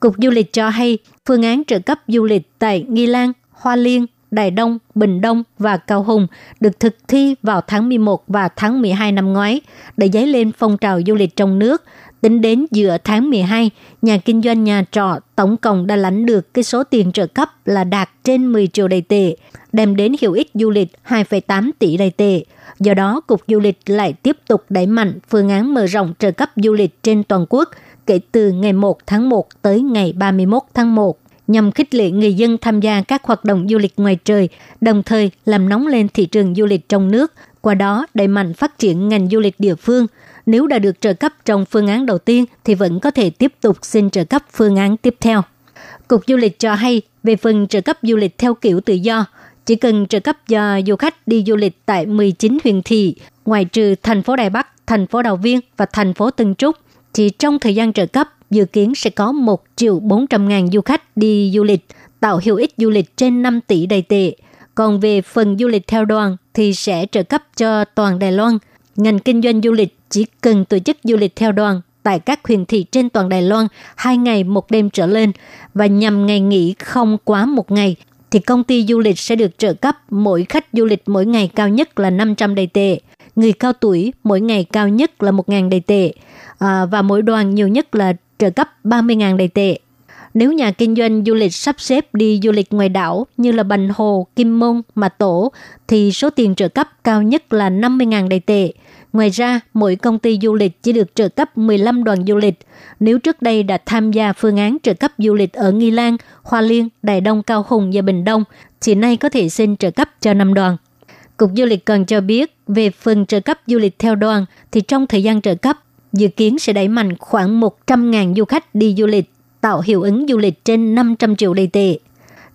Cục Du lịch cho hay phương án trợ cấp du lịch tại Nghi Lan, Hoa Liên, Đài Đông, Bình Đông và Cao Hùng được thực thi vào tháng 11 và tháng 12 năm ngoái để dấy lên phong trào du lịch trong nước. Tính đến giữa tháng 12, nhà kinh doanh nhà trọ tổng cộng đã lãnh được cái số tiền trợ cấp là đạt trên 10 triệu đầy tệ, đem đến hiệu ích du lịch 2,8 tỷ đầy tệ. Do đó, Cục Du lịch lại tiếp tục đẩy mạnh phương án mở rộng trợ cấp du lịch trên toàn quốc kể từ ngày 1 tháng 1 tới ngày 31 tháng 1 nhằm khích lệ người dân tham gia các hoạt động du lịch ngoài trời, đồng thời làm nóng lên thị trường du lịch trong nước, qua đó đẩy mạnh phát triển ngành du lịch địa phương. Nếu đã được trợ cấp trong phương án đầu tiên thì vẫn có thể tiếp tục xin trợ cấp phương án tiếp theo. Cục Du lịch cho hay về phần trợ cấp du lịch theo kiểu tự do, chỉ cần trợ cấp cho du khách đi du lịch tại 19 huyện thị, ngoài trừ thành phố Đài Bắc, thành phố Đào Viên và thành phố Tân Trúc, thì trong thời gian trợ cấp dự kiến sẽ có 1 triệu 400 ngàn du khách đi du lịch, tạo hiệu ích du lịch trên 5 tỷ đầy tệ. Còn về phần du lịch theo đoàn thì sẽ trợ cấp cho toàn Đài Loan. Ngành kinh doanh du lịch chỉ cần tổ chức du lịch theo đoàn tại các huyện thị trên toàn Đài Loan hai ngày một đêm trở lên và nhằm ngày nghỉ không quá một ngày thì công ty du lịch sẽ được trợ cấp mỗi khách du lịch mỗi ngày cao nhất là 500 đầy tệ. Người cao tuổi mỗi ngày cao nhất là 1.000 đầy tệ à, và mỗi đoàn nhiều nhất là trợ cấp 30.000 đầy tệ. Nếu nhà kinh doanh du lịch sắp xếp đi du lịch ngoài đảo như là Bành Hồ, Kim Môn, Mà Tổ thì số tiền trợ cấp cao nhất là 50.000 đầy tệ. Ngoài ra, mỗi công ty du lịch chỉ được trợ cấp 15 đoàn du lịch. Nếu trước đây đã tham gia phương án trợ cấp du lịch ở Nghi Lan, Hoa Liên, Đài Đông, Cao Hùng và Bình Đông, thì nay có thể xin trợ cấp cho 5 đoàn. Cục Du lịch còn cho biết về phần trợ cấp du lịch theo đoàn thì trong thời gian trợ cấp dự kiến sẽ đẩy mạnh khoảng 100.000 du khách đi du lịch, tạo hiệu ứng du lịch trên 500 triệu đầy tệ.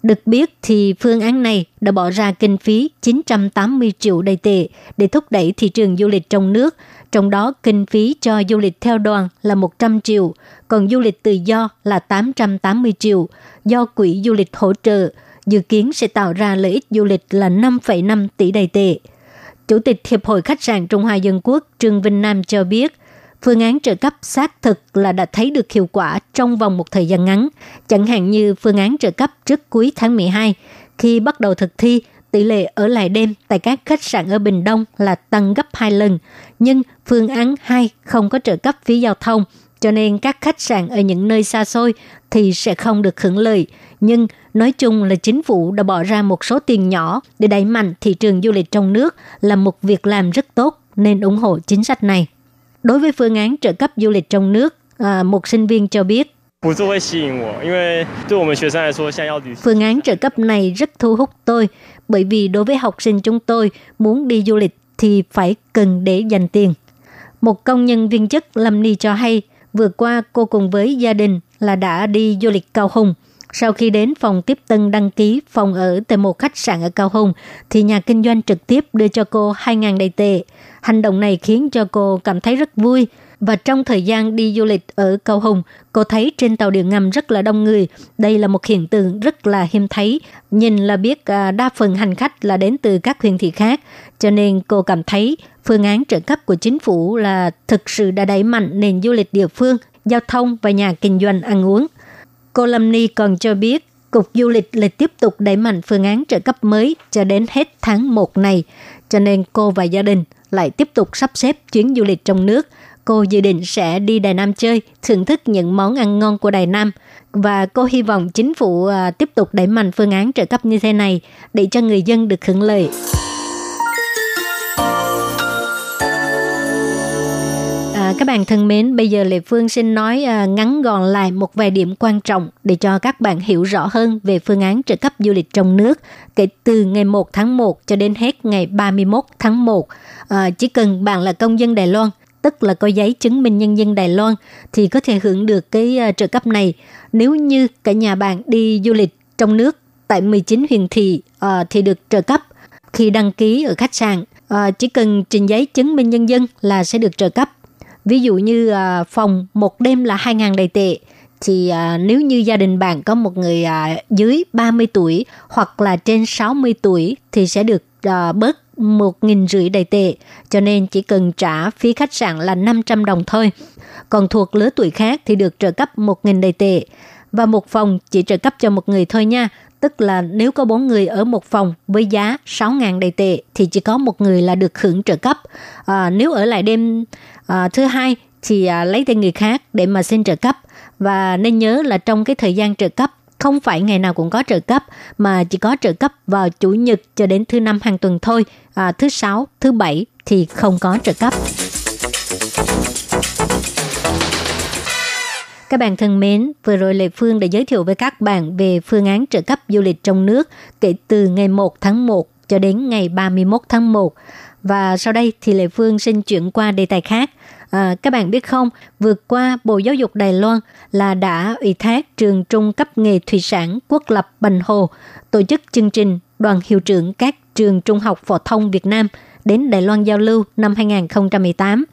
Được biết thì phương án này đã bỏ ra kinh phí 980 triệu đầy tệ để thúc đẩy thị trường du lịch trong nước, trong đó kinh phí cho du lịch theo đoàn là 100 triệu, còn du lịch tự do là 880 triệu, do quỹ du lịch hỗ trợ, dự kiến sẽ tạo ra lợi ích du lịch là 5,5 tỷ đầy tệ. Chủ tịch Hiệp hội Khách sạn Trung Hoa Dân Quốc Trương Vinh Nam cho biết, phương án trợ cấp xác thực là đã thấy được hiệu quả trong vòng một thời gian ngắn, chẳng hạn như phương án trợ cấp trước cuối tháng 12. Khi bắt đầu thực thi, tỷ lệ ở lại đêm tại các khách sạn ở Bình Đông là tăng gấp 2 lần, nhưng phương án 2 không có trợ cấp phí giao thông, cho nên các khách sạn ở những nơi xa xôi thì sẽ không được hưởng lợi. Nhưng nói chung là chính phủ đã bỏ ra một số tiền nhỏ để đẩy mạnh thị trường du lịch trong nước là một việc làm rất tốt nên ủng hộ chính sách này. Đối với phương án trợ cấp du lịch trong nước, à, một sinh viên cho biết Phương án trợ cấp này rất thu hút tôi, bởi vì đối với học sinh chúng tôi muốn đi du lịch thì phải cần để dành tiền. Một công nhân viên chức Lâm Ni cho hay, vừa qua cô cùng với gia đình là đã đi du lịch Cao Hùng. Sau khi đến phòng tiếp tân đăng ký phòng ở tại một khách sạn ở Cao Hùng, thì nhà kinh doanh trực tiếp đưa cho cô 2.000 đầy tệ. Hành động này khiến cho cô cảm thấy rất vui. Và trong thời gian đi du lịch ở Cao Hùng, cô thấy trên tàu điện ngầm rất là đông người. Đây là một hiện tượng rất là hiếm thấy. Nhìn là biết à, đa phần hành khách là đến từ các huyện thị khác. Cho nên cô cảm thấy phương án trợ cấp của chính phủ là thực sự đã đẩy mạnh nền du lịch địa phương, giao thông và nhà kinh doanh ăn uống. Cô Lâm Ni còn cho biết Cục Du lịch lại tiếp tục đẩy mạnh phương án trợ cấp mới cho đến hết tháng 1 này. Cho nên cô và gia đình lại tiếp tục sắp xếp chuyến du lịch trong nước. Cô dự định sẽ đi Đài Nam chơi, thưởng thức những món ăn ngon của Đài Nam. Và cô hy vọng chính phủ à, tiếp tục đẩy mạnh phương án trợ cấp như thế này để cho người dân được hưởng lợi. Các bạn thân mến, bây giờ Lệ Phương xin nói à, ngắn gọn lại một vài điểm quan trọng để cho các bạn hiểu rõ hơn về phương án trợ cấp du lịch trong nước kể từ ngày 1 tháng 1 cho đến hết ngày 31 tháng 1. À, chỉ cần bạn là công dân Đài Loan, tức là có giấy chứng minh nhân dân Đài Loan thì có thể hưởng được cái à, trợ cấp này. Nếu như cả nhà bạn đi du lịch trong nước tại 19 huyện thị à, thì được trợ cấp. Khi đăng ký ở khách sạn, À, chỉ cần trình giấy chứng minh nhân dân là sẽ được trợ cấp. Ví dụ như à, phòng một đêm là 2.000 đầy tệ, thì à, nếu như gia đình bạn có một người à, dưới 30 tuổi hoặc là trên 60 tuổi thì sẽ được à, bớt một nghìn rưỡi đầy tệ, cho nên chỉ cần trả phí khách sạn là 500 đồng thôi. Còn thuộc lứa tuổi khác thì được trợ cấp một nghìn đầy tệ. Và một phòng chỉ trợ cấp cho một người thôi nha. Tức là nếu có bốn người ở một phòng với giá 6.000 đầy tệ thì chỉ có một người là được hưởng trợ cấp. À, nếu ở lại đêm à, thứ hai thì à, lấy tên người khác để mà xin trợ cấp. Và nên nhớ là trong cái thời gian trợ cấp không phải ngày nào cũng có trợ cấp mà chỉ có trợ cấp vào chủ nhật cho đến thứ năm hàng tuần thôi. À, thứ sáu thứ bảy thì không có trợ cấp. Các bạn thân mến, vừa rồi Lệ Phương đã giới thiệu với các bạn về phương án trợ cấp du lịch trong nước kể từ ngày 1 tháng 1 cho đến ngày 31 tháng 1. Và sau đây thì Lệ Phương xin chuyển qua đề tài khác. À, các bạn biết không, vừa qua Bộ Giáo dục Đài Loan là đã ủy thác trường trung cấp nghề thủy sản quốc lập Bành Hồ tổ chức chương trình đoàn hiệu trưởng các trường trung học phổ thông Việt Nam đến Đài Loan giao lưu năm 2018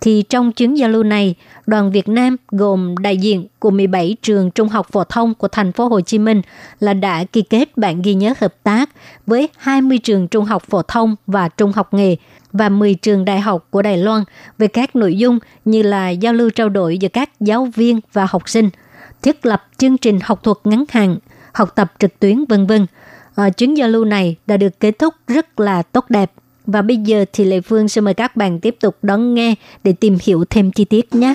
thì trong chuyến giao lưu này, đoàn Việt Nam gồm đại diện của 17 trường trung học phổ thông của thành phố Hồ Chí Minh là đã ký kết bản ghi nhớ hợp tác với 20 trường trung học phổ thông và trung học nghề và 10 trường đại học của Đài Loan về các nội dung như là giao lưu trao đổi giữa các giáo viên và học sinh, thiết lập chương trình học thuật ngắn hạn, học tập trực tuyến vân vân. À, chuyến giao lưu này đã được kết thúc rất là tốt đẹp và bây giờ thì Lệ Phương sẽ mời các bạn tiếp tục đón nghe để tìm hiểu thêm chi tiết nhé.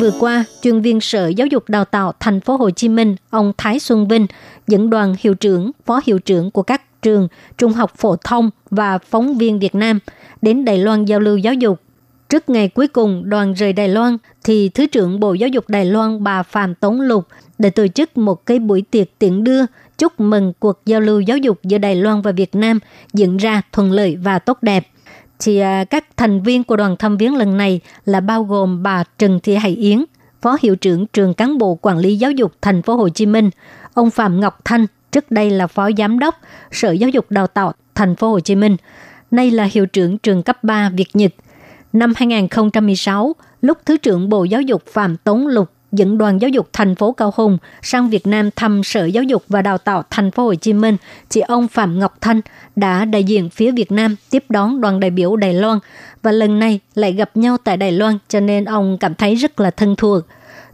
Vừa qua, chuyên viên Sở Giáo dục Đào tạo Thành phố Hồ Chí Minh, ông Thái Xuân Vinh dẫn đoàn hiệu trưởng, phó hiệu trưởng của các trường trung học phổ thông và phóng viên Việt Nam đến Đài Loan giao lưu giáo dục. Trước ngày cuối cùng đoàn rời Đài Loan, thì Thứ trưởng Bộ Giáo dục Đài Loan bà Phạm Tống Lục để tổ chức một cái buổi tiệc tiễn đưa chúc mừng cuộc giao lưu giáo dục giữa Đài Loan và Việt Nam diễn ra thuận lợi và tốt đẹp. Thì à, các thành viên của đoàn thăm viếng lần này là bao gồm bà Trần Thị Hải Yến, Phó Hiệu trưởng Trường Cán bộ Quản lý Giáo dục Thành phố Hồ Chí Minh, ông Phạm Ngọc Thanh, trước đây là Phó Giám đốc Sở Giáo dục Đào tạo Thành phố Hồ Chí Minh, nay là Hiệu trưởng trường cấp 3 Việt Nhật. Năm 2016, lúc Thứ trưởng Bộ Giáo dục Phạm Tống Lục dẫn đoàn giáo dục thành phố Cao Hùng sang Việt Nam thăm Sở Giáo dục và Đào tạo thành phố Hồ Chí Minh, chị ông Phạm Ngọc Thanh đã đại diện phía Việt Nam tiếp đón đoàn đại biểu Đài Loan và lần này lại gặp nhau tại Đài Loan cho nên ông cảm thấy rất là thân thuộc.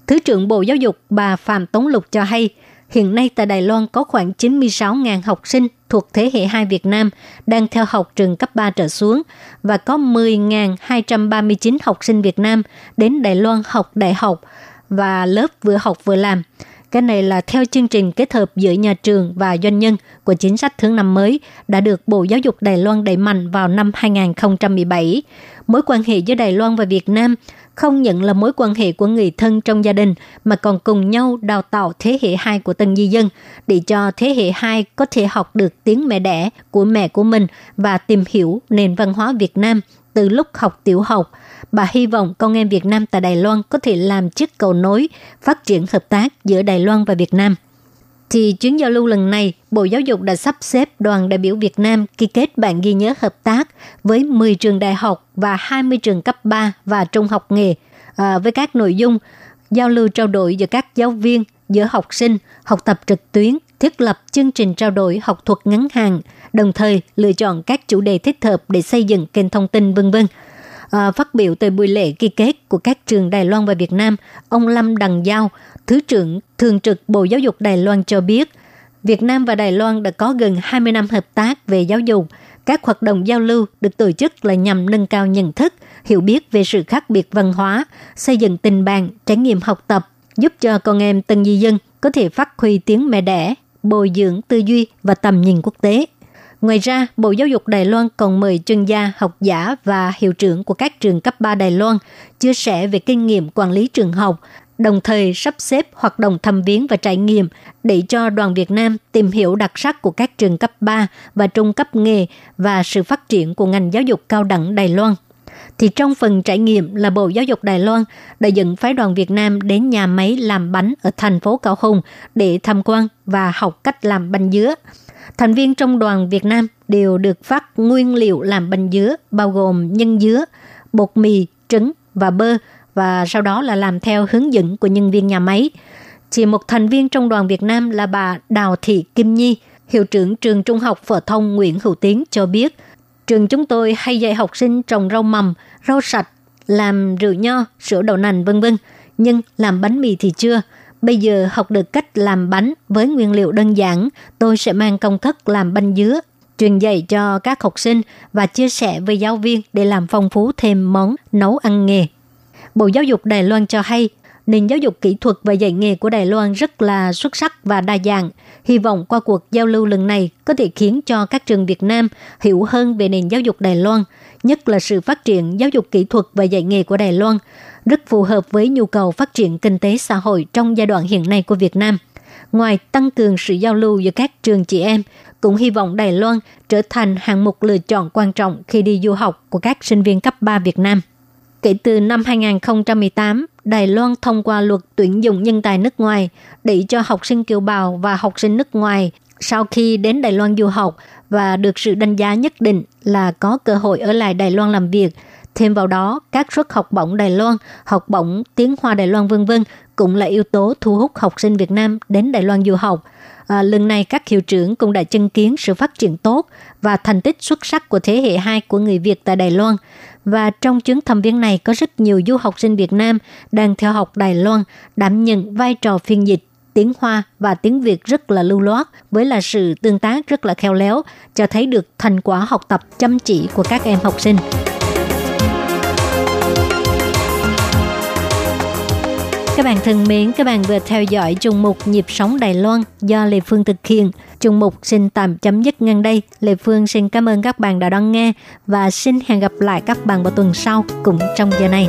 Thứ trưởng Bộ Giáo dục bà Phạm Tống Lục cho hay, hiện nay tại Đài Loan có khoảng 96.000 học sinh thuộc thế hệ 2 Việt Nam đang theo học trường cấp 3 trở xuống và có 10.239 học sinh Việt Nam đến Đài Loan học đại học và lớp vừa học vừa làm. Cái này là theo chương trình kết hợp giữa nhà trường và doanh nhân của chính sách thứ năm mới đã được Bộ Giáo dục Đài Loan đẩy mạnh vào năm 2017. Mối quan hệ giữa Đài Loan và Việt Nam không nhận là mối quan hệ của người thân trong gia đình, mà còn cùng nhau đào tạo thế hệ hai của tân di dân để cho thế hệ hai có thể học được tiếng mẹ đẻ của mẹ của mình và tìm hiểu nền văn hóa Việt Nam từ lúc học tiểu học. Bà hy vọng con em Việt Nam tại Đài Loan có thể làm chiếc cầu nối phát triển hợp tác giữa Đài Loan và Việt Nam. Thì chuyến giao lưu lần này, Bộ Giáo dục đã sắp xếp đoàn đại biểu Việt Nam ký kết bản ghi nhớ hợp tác với 10 trường đại học và 20 trường cấp 3 và trung học nghề à, với các nội dung giao lưu trao đổi giữa các giáo viên, giữa học sinh, học tập trực tuyến, thiết lập chương trình trao đổi học thuật ngắn hạn, đồng thời lựa chọn các chủ đề thích hợp để xây dựng kênh thông tin vân vân. À, phát biểu tại buổi lễ ký kết của các trường Đài Loan và Việt Nam, ông Lâm Đằng Giao, Thứ trưởng Thường trực Bộ Giáo dục Đài Loan cho biết, Việt Nam và Đài Loan đã có gần 20 năm hợp tác về giáo dục. Các hoạt động giao lưu được tổ chức là nhằm nâng cao nhận thức, hiểu biết về sự khác biệt văn hóa, xây dựng tình bạn, trải nghiệm học tập, giúp cho con em tân di dân có thể phát huy tiếng mẹ đẻ, bồi dưỡng tư duy và tầm nhìn quốc tế. Ngoài ra, Bộ Giáo dục Đài Loan còn mời chuyên gia, học giả và hiệu trưởng của các trường cấp 3 Đài Loan chia sẻ về kinh nghiệm quản lý trường học, đồng thời sắp xếp hoạt động thăm viếng và trải nghiệm để cho đoàn Việt Nam tìm hiểu đặc sắc của các trường cấp 3 và trung cấp nghề và sự phát triển của ngành giáo dục cao đẳng Đài Loan. Thì trong phần trải nghiệm là Bộ Giáo dục Đài Loan đã dẫn phái đoàn Việt Nam đến nhà máy làm bánh ở thành phố Cao Hùng để tham quan và học cách làm bánh dứa. Thành viên trong đoàn Việt Nam đều được phát nguyên liệu làm bánh dứa bao gồm nhân dứa, bột mì, trứng và bơ và sau đó là làm theo hướng dẫn của nhân viên nhà máy. Chỉ một thành viên trong đoàn Việt Nam là bà Đào Thị Kim Nhi, hiệu trưởng trường trung học phổ thông Nguyễn Hữu Tiến cho biết, trường chúng tôi hay dạy học sinh trồng rau mầm, rau sạch, làm rượu nho, sữa đậu nành vân vân, nhưng làm bánh mì thì chưa. Bây giờ học được cách làm bánh với nguyên liệu đơn giản, tôi sẽ mang công thức làm bánh dứa truyền dạy cho các học sinh và chia sẻ với giáo viên để làm phong phú thêm món nấu ăn nghề. Bộ Giáo dục Đài Loan cho hay, nền giáo dục kỹ thuật và dạy nghề của Đài Loan rất là xuất sắc và đa dạng. Hy vọng qua cuộc giao lưu lần này có thể khiến cho các trường Việt Nam hiểu hơn về nền giáo dục Đài Loan, nhất là sự phát triển giáo dục kỹ thuật và dạy nghề của Đài Loan, rất phù hợp với nhu cầu phát triển kinh tế xã hội trong giai đoạn hiện nay của Việt Nam. Ngoài tăng cường sự giao lưu giữa các trường chị em, cũng hy vọng Đài Loan trở thành hạng mục lựa chọn quan trọng khi đi du học của các sinh viên cấp 3 Việt Nam. Kể từ năm 2018, Đài Loan thông qua luật tuyển dụng nhân tài nước ngoài để cho học sinh kiều bào và học sinh nước ngoài sau khi đến Đài Loan du học và được sự đánh giá nhất định là có cơ hội ở lại Đài Loan làm việc. Thêm vào đó, các suất học bổng Đài Loan, học bổng tiếng Hoa Đài Loan vân vân cũng là yếu tố thu hút học sinh Việt Nam đến Đài Loan du học. À, lần này các hiệu trưởng cũng đã chứng kiến sự phát triển tốt và thành tích xuất sắc của thế hệ 2 của người Việt tại Đài Loan. Và trong chuyến thăm viếng này có rất nhiều du học sinh Việt Nam đang theo học Đài Loan đảm nhận vai trò phiên dịch tiếng Hoa và tiếng Việt rất là lưu loát với là sự tương tác rất là khéo léo cho thấy được thành quả học tập chăm chỉ của các em học sinh. Các bạn thân mến, các bạn vừa theo dõi chung mục Nhịp sống Đài Loan do Lê Phương thực hiện. Chung mục xin tạm chấm dứt ngang đây. Lê Phương xin cảm ơn các bạn đã đón nghe và xin hẹn gặp lại các bạn vào tuần sau cũng trong giờ này.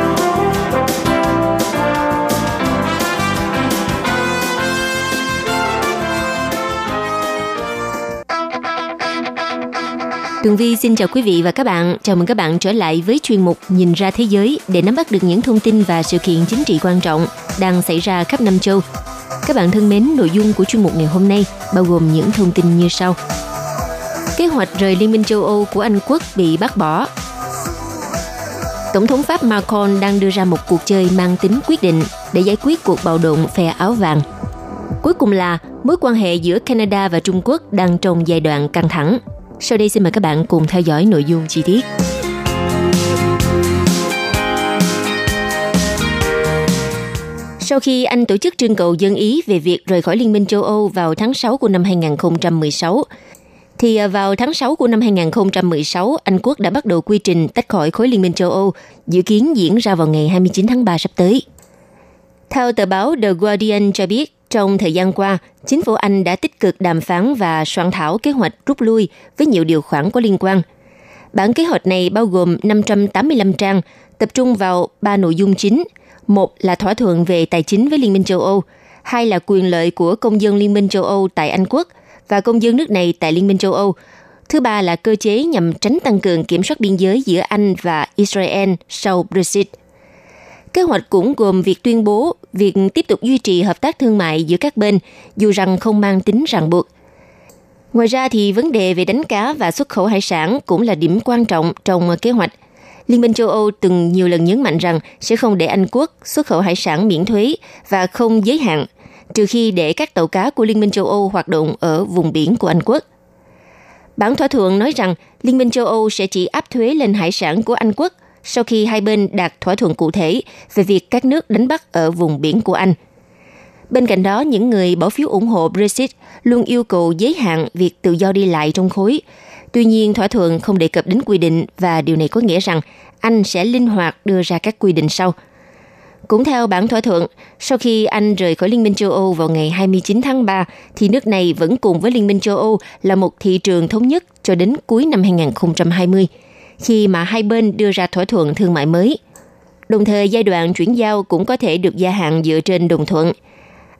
Tường Vi xin chào quý vị và các bạn. Chào mừng các bạn trở lại với chuyên mục Nhìn ra thế giới để nắm bắt được những thông tin và sự kiện chính trị quan trọng đang xảy ra khắp năm châu. Các bạn thân mến, nội dung của chuyên mục ngày hôm nay bao gồm những thông tin như sau. Kế hoạch rời Liên minh châu Âu của Anh Quốc bị bác bỏ. Tổng thống Pháp Macron đang đưa ra một cuộc chơi mang tính quyết định để giải quyết cuộc bạo động phe áo vàng. Cuối cùng là mối quan hệ giữa Canada và Trung Quốc đang trong giai đoạn căng thẳng. Sau đây xin mời các bạn cùng theo dõi nội dung chi tiết. Sau khi Anh tổ chức trưng cầu dân Ý về việc rời khỏi Liên minh châu Âu vào tháng 6 của năm 2016, thì à, vào tháng 6 của năm 2016, Anh Quốc đã bắt đầu quy trình tách khỏi khối Liên minh châu Âu, dự kiến diễn ra vào ngày 29 tháng 3 sắp tới. Theo tờ báo The Guardian cho biết, trong thời gian qua, chính phủ Anh đã tích cực đàm phán và soạn thảo kế hoạch rút lui với nhiều điều khoản có liên quan. Bản kế hoạch này bao gồm 585 trang, tập trung vào ba nội dung chính. Một là thỏa thuận về tài chính với Liên minh châu Âu, hai là quyền lợi của công dân Liên minh châu Âu tại Anh quốc và công dân nước này tại Liên minh châu Âu. Thứ ba là cơ chế nhằm tránh tăng cường kiểm soát biên giới giữa Anh và Israel sau Brexit – Kế hoạch cũng gồm việc tuyên bố việc tiếp tục duy trì hợp tác thương mại giữa các bên, dù rằng không mang tính ràng buộc. Ngoài ra thì vấn đề về đánh cá và xuất khẩu hải sản cũng là điểm quan trọng trong kế hoạch. Liên minh châu Âu từng nhiều lần nhấn mạnh rằng sẽ không để Anh quốc xuất khẩu hải sản miễn thuế và không giới hạn, trừ khi để các tàu cá của Liên minh châu Âu hoạt động ở vùng biển của Anh quốc. Bản thỏa thuận nói rằng Liên minh châu Âu sẽ chỉ áp thuế lên hải sản của Anh quốc sau khi hai bên đạt thỏa thuận cụ thể về việc các nước đánh bắt ở vùng biển của Anh. Bên cạnh đó, những người bỏ phiếu ủng hộ Brexit luôn yêu cầu giới hạn việc tự do đi lại trong khối. Tuy nhiên, thỏa thuận không đề cập đến quy định và điều này có nghĩa rằng Anh sẽ linh hoạt đưa ra các quy định sau. Cũng theo bản thỏa thuận, sau khi Anh rời khỏi Liên minh châu Âu vào ngày 29 tháng 3, thì nước này vẫn cùng với Liên minh châu Âu là một thị trường thống nhất cho đến cuối năm 2020 khi mà hai bên đưa ra thỏa thuận thương mại mới. Đồng thời giai đoạn chuyển giao cũng có thể được gia hạn dựa trên đồng thuận.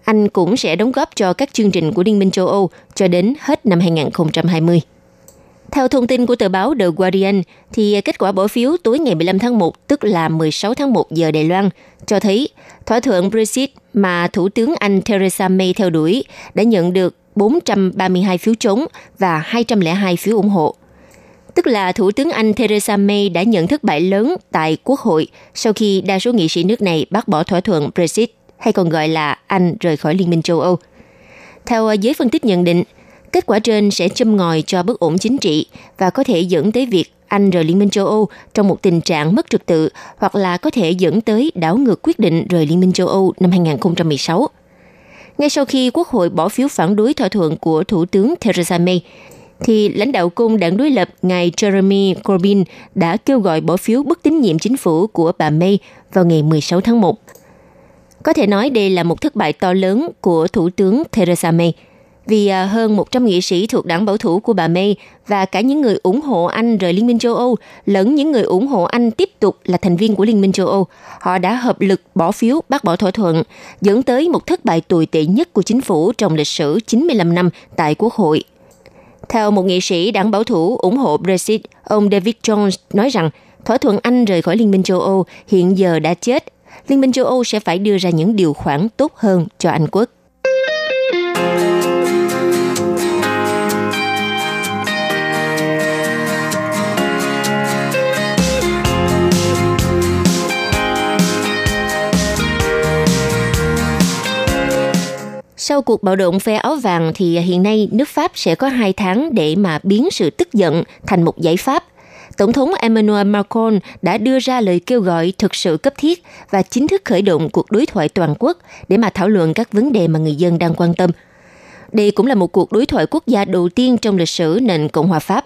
Anh cũng sẽ đóng góp cho các chương trình của Liên minh châu Âu cho đến hết năm 2020. Theo thông tin của tờ báo The Guardian, thì kết quả bỏ phiếu tối ngày 15 tháng 1, tức là 16 tháng 1 giờ Đài Loan, cho thấy thỏa thuận Brexit mà Thủ tướng Anh Theresa May theo đuổi đã nhận được 432 phiếu chống và 202 phiếu ủng hộ tức là Thủ tướng Anh Theresa May đã nhận thất bại lớn tại Quốc hội sau khi đa số nghị sĩ nước này bác bỏ thỏa thuận Brexit, hay còn gọi là Anh rời khỏi Liên minh châu Âu. Theo giới phân tích nhận định, kết quả trên sẽ châm ngòi cho bất ổn chính trị và có thể dẫn tới việc Anh rời Liên minh châu Âu trong một tình trạng mất trật tự hoặc là có thể dẫn tới đảo ngược quyết định rời Liên minh châu Âu năm 2016. Ngay sau khi Quốc hội bỏ phiếu phản đối thỏa thuận của Thủ tướng Theresa May, thì lãnh đạo cung đảng đối lập ngài Jeremy Corbyn đã kêu gọi bỏ phiếu bất tín nhiệm chính phủ của bà May vào ngày 16 tháng 1. Có thể nói đây là một thất bại to lớn của Thủ tướng Theresa May, vì à, hơn 100 nghị sĩ thuộc đảng bảo thủ của bà May và cả những người ủng hộ Anh rời Liên minh châu Âu lẫn những người ủng hộ Anh tiếp tục là thành viên của Liên minh châu Âu, họ đã hợp lực bỏ phiếu bác bỏ thỏa thuận, dẫn tới một thất bại tồi tệ nhất của chính phủ trong lịch sử 95 năm tại Quốc hội theo một nghị sĩ đảng bảo thủ ủng hộ Brexit, ông David Jones nói rằng thỏa thuận Anh rời khỏi Liên minh châu Âu hiện giờ đã chết. Liên minh châu Âu sẽ phải đưa ra những điều khoản tốt hơn cho Anh quốc. Sau cuộc bạo động phe áo vàng thì hiện nay nước Pháp sẽ có hai tháng để mà biến sự tức giận thành một giải pháp. Tổng thống Emmanuel Macron đã đưa ra lời kêu gọi thực sự cấp thiết và chính thức khởi động cuộc đối thoại toàn quốc để mà thảo luận các vấn đề mà người dân đang quan tâm. Đây cũng là một cuộc đối thoại quốc gia đầu tiên trong lịch sử nền Cộng hòa Pháp.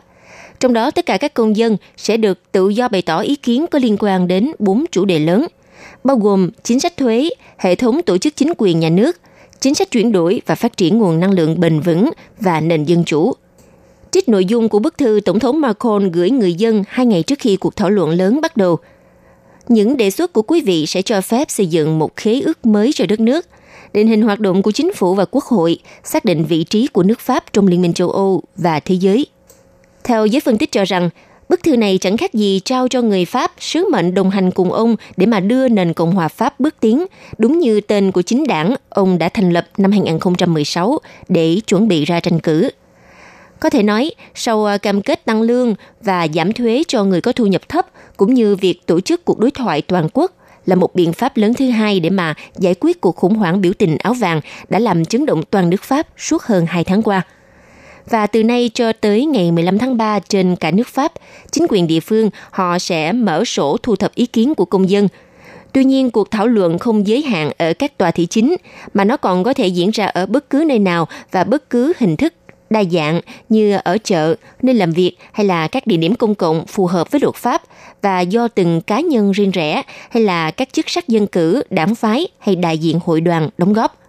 Trong đó, tất cả các công dân sẽ được tự do bày tỏ ý kiến có liên quan đến bốn chủ đề lớn, bao gồm chính sách thuế, hệ thống tổ chức chính quyền nhà nước, chính sách chuyển đổi và phát triển nguồn năng lượng bền vững và nền dân chủ. Trích nội dung của bức thư Tổng thống Macron gửi người dân hai ngày trước khi cuộc thảo luận lớn bắt đầu. Những đề xuất của quý vị sẽ cho phép xây dựng một khế ước mới cho đất nước, định hình hoạt động của chính phủ và quốc hội, xác định vị trí của nước Pháp trong Liên minh châu Âu và thế giới. Theo giới phân tích cho rằng, Bức thư này chẳng khác gì trao cho người Pháp sứ mệnh đồng hành cùng ông để mà đưa nền Cộng hòa Pháp bước tiến, đúng như tên của chính đảng ông đã thành lập năm 2016 để chuẩn bị ra tranh cử. Có thể nói, sau à, cam kết tăng lương và giảm thuế cho người có thu nhập thấp, cũng như việc tổ chức cuộc đối thoại toàn quốc là một biện pháp lớn thứ hai để mà giải quyết cuộc khủng hoảng biểu tình áo vàng đã làm chấn động toàn nước Pháp suốt hơn hai tháng qua – và từ nay cho tới ngày 15 tháng 3 trên cả nước Pháp, chính quyền địa phương họ sẽ mở sổ thu thập ý kiến của công dân. Tuy nhiên, cuộc thảo luận không giới hạn ở các tòa thị chính, mà nó còn có thể diễn ra ở bất cứ nơi nào và bất cứ hình thức đa dạng như ở chợ, nơi làm việc hay là các địa điểm công cộng phù hợp với luật pháp và do từng cá nhân riêng rẽ hay là các chức sắc dân cử, đảng phái hay đại diện hội đoàn đóng góp.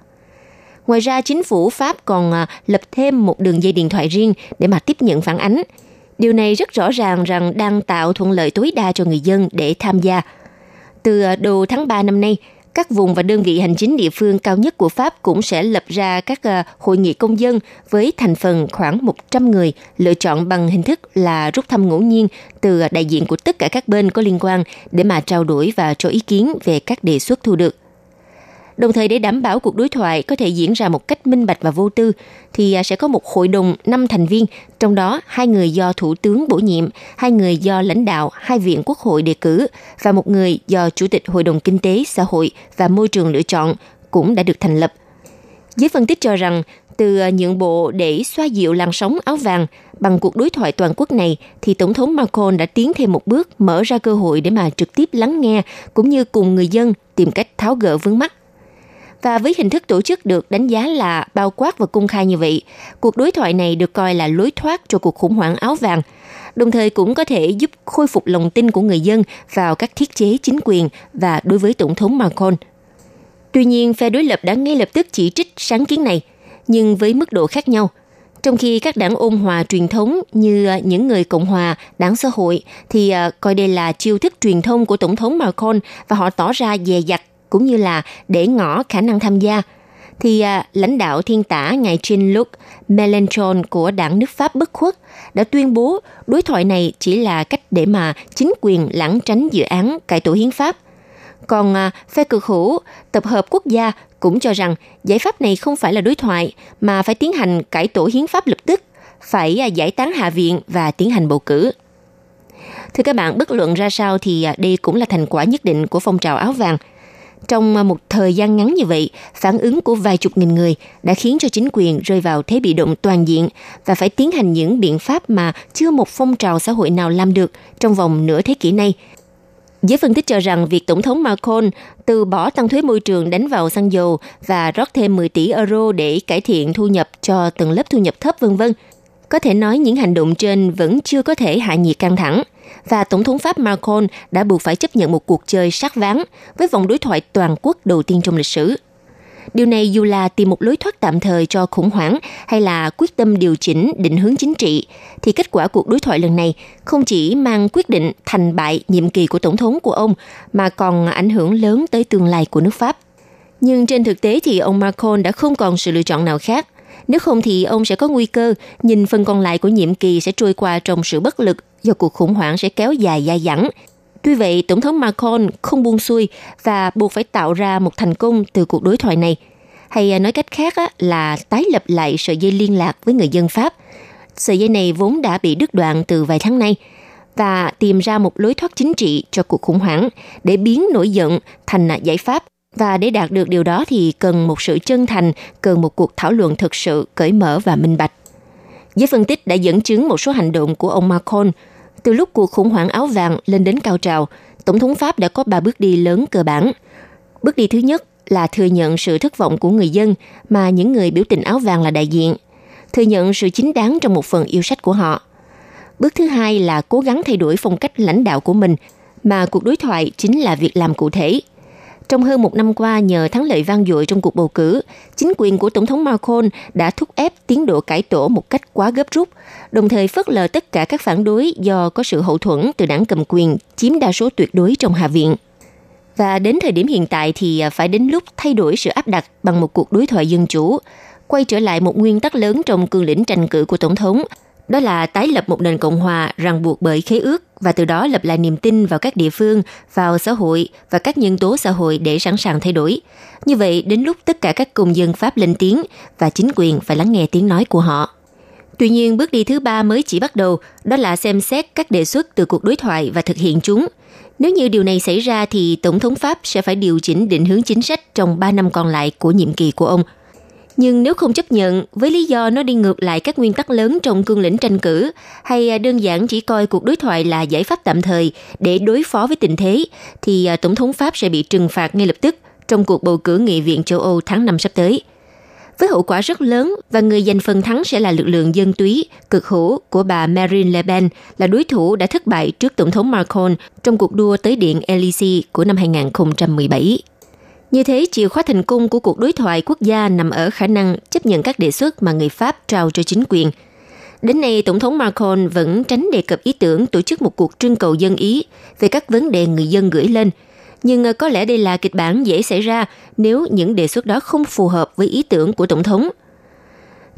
Ngoài ra, chính phủ Pháp còn à, lập thêm một đường dây điện thoại riêng để mà tiếp nhận phản ánh. Điều này rất rõ ràng rằng đang tạo thuận lợi tối đa cho người dân để tham gia. Từ à, đầu tháng 3 năm nay, các vùng và đơn vị hành chính địa phương cao nhất của Pháp cũng sẽ lập ra các à, hội nghị công dân với thành phần khoảng 100 người lựa chọn bằng hình thức là rút thăm ngẫu nhiên từ đại diện của tất cả các bên có liên quan để mà trao đổi và cho ý kiến về các đề xuất thu được. Đồng thời để đảm bảo cuộc đối thoại có thể diễn ra một cách minh bạch và vô tư, thì à, sẽ có một hội đồng 5 thành viên, trong đó hai người do Thủ tướng bổ nhiệm, hai người do lãnh đạo hai viện quốc hội đề cử và một người do Chủ tịch Hội đồng Kinh tế, Xã hội và Môi trường lựa chọn cũng đã được thành lập. Giới phân tích cho rằng, từ à, nhượng bộ để xoa dịu làn sóng áo vàng bằng cuộc đối thoại toàn quốc này thì tổng thống Macron đã tiến thêm một bước mở ra cơ hội để mà trực tiếp lắng nghe cũng như cùng người dân tìm cách tháo gỡ vướng mắt và với hình thức tổ chức được đánh giá là bao quát và công khai như vậy, cuộc đối thoại này được coi là lối thoát cho cuộc khủng hoảng áo vàng, đồng thời cũng có thể giúp khôi phục lòng tin của người dân vào các thiết chế chính quyền và đối với Tổng thống Macron. Tuy nhiên, phe đối lập đã ngay lập tức chỉ trích sáng kiến này, nhưng với mức độ khác nhau. Trong khi các đảng ôn hòa truyền thống như à, những người Cộng hòa, đảng xã hội thì à, coi đây là chiêu thức truyền thông của Tổng thống Macron và họ tỏ ra dè dặt cũng như là để ngỏ khả năng tham gia thì à, lãnh đạo thiên tả ngài Jean-Luc Mélenchon của đảng nước Pháp bất khuất đã tuyên bố đối thoại này chỉ là cách để mà chính quyền lãng tránh dự án cải tổ hiến pháp. Còn à, phe cực hữu tập hợp quốc gia cũng cho rằng giải pháp này không phải là đối thoại mà phải tiến hành cải tổ hiến pháp lập tức, phải à, giải tán hạ viện và tiến hành bầu cử. Thưa các bạn, bất luận ra sao thì à, đây cũng là thành quả nhất định của phong trào áo vàng – trong à, một thời gian ngắn như vậy, phản ứng của vài chục nghìn người đã khiến cho chính quyền rơi vào thế bị động toàn diện và phải tiến hành những biện pháp mà chưa một phong trào xã hội nào làm được trong vòng nửa thế kỷ này. Giới phân tích cho rằng việc Tổng thống Macron từ bỏ tăng thuế môi trường đánh vào xăng dầu và rót thêm 10 tỷ euro để cải thiện thu nhập cho tầng lớp thu nhập thấp vân vân. Có thể nói những hành động trên vẫn chưa có thể hạ nhiệt căng thẳng – và Tổng thống Pháp Macron đã buộc phải chấp nhận một cuộc chơi sát ván với vòng đối thoại toàn quốc đầu tiên trong lịch sử. Điều này dù là tìm một lối thoát tạm thời cho khủng hoảng hay là quyết tâm điều chỉnh định hướng chính trị, thì kết quả cuộc đối thoại lần này không chỉ mang quyết định thành bại nhiệm kỳ của tổng thống của ông, mà còn ảnh hưởng lớn tới tương lai của nước Pháp. Nhưng trên thực tế thì ông Macron đã không còn sự lựa chọn nào khác. Nếu không thì ông sẽ có nguy cơ nhìn phần còn lại của nhiệm kỳ sẽ trôi qua trong sự bất lực do cuộc khủng hoảng sẽ kéo dài dài dẳng. Tuy vậy, Tổng thống Macron không buông xuôi và buộc phải tạo ra một thành công từ cuộc đối thoại này. Hay nói cách khác là tái lập lại sợi dây liên lạc với người dân Pháp. Sợi dây này vốn đã bị đứt đoạn từ vài tháng nay và tìm ra một lối thoát chính trị cho cuộc khủng hoảng để biến nổi giận thành giải pháp. Và để đạt được điều đó thì cần một sự chân thành, cần một cuộc thảo luận thực sự cởi mở và minh bạch. Giới phân tích đã dẫn chứng một số hành động của ông Macron từ lúc cuộc khủng hoảng áo vàng lên đến cao trào, Tổng thống Pháp đã có ba bước đi lớn cơ bản. Bước đi thứ nhất là thừa nhận sự thất vọng của người dân mà những người biểu tình áo vàng là đại diện, thừa nhận sự chính đáng trong một phần yêu sách của họ. Bước thứ hai là cố gắng thay đổi phong cách lãnh đạo của mình, mà cuộc đối thoại chính là việc làm cụ thể. Trong hơn một năm qua, nhờ thắng lợi vang dội trong cuộc bầu cử, chính quyền của Tổng thống Macron đã thúc ép tiến độ cải tổ một cách quá gấp rút, đồng thời phớt lờ tất cả các phản đối do có sự hậu thuẫn từ đảng cầm quyền chiếm đa số tuyệt đối trong Hạ viện. Và đến thời điểm hiện tại thì à, phải đến lúc thay đổi sự áp đặt bằng một cuộc đối thoại dân chủ, quay trở lại một nguyên tắc lớn trong cương lĩnh tranh cử của Tổng thống, đó là tái lập một nền cộng hòa ràng buộc bởi khế ước và từ đó lập lại niềm tin vào các địa phương, vào xã hội và các nhân tố xã hội để sẵn sàng thay đổi. Như vậy, đến lúc tất cả các công dân Pháp lên tiếng và chính quyền phải lắng nghe tiếng nói của họ. Tuy nhiên, bước đi thứ ba mới chỉ bắt đầu, đó là xem xét các đề xuất từ cuộc đối thoại và thực hiện chúng. Nếu như điều này xảy ra thì Tổng thống Pháp sẽ phải điều chỉnh định hướng chính sách trong 3 năm còn lại của nhiệm kỳ của ông – nhưng nếu không chấp nhận, với lý do nó đi ngược lại các nguyên tắc lớn trong cương lĩnh tranh cử, hay à, đơn giản chỉ coi cuộc đối thoại là giải pháp tạm thời để đối phó với tình thế, thì à, tổng thống Pháp sẽ bị trừng phạt ngay lập tức trong cuộc bầu cử nghị viện châu Âu tháng 5 sắp tới. Với hậu quả rất lớn và người giành phần thắng sẽ là lực lượng dân túy, cực hữu của bà Marine Le Pen là đối thủ đã thất bại trước tổng thống Macron trong cuộc đua tới điện Elysee của năm 2017. Như thế, chìa khóa thành công của cuộc đối thoại quốc gia nằm ở khả năng chấp nhận các đề xuất mà người Pháp trao cho chính quyền. Đến nay, Tổng thống Macron vẫn tránh đề cập ý tưởng tổ chức một cuộc trưng cầu dân Ý về các vấn đề người dân gửi lên. Nhưng ờ, có lẽ đây là kịch bản dễ xảy ra nếu những đề xuất đó không phù hợp với ý tưởng của Tổng thống.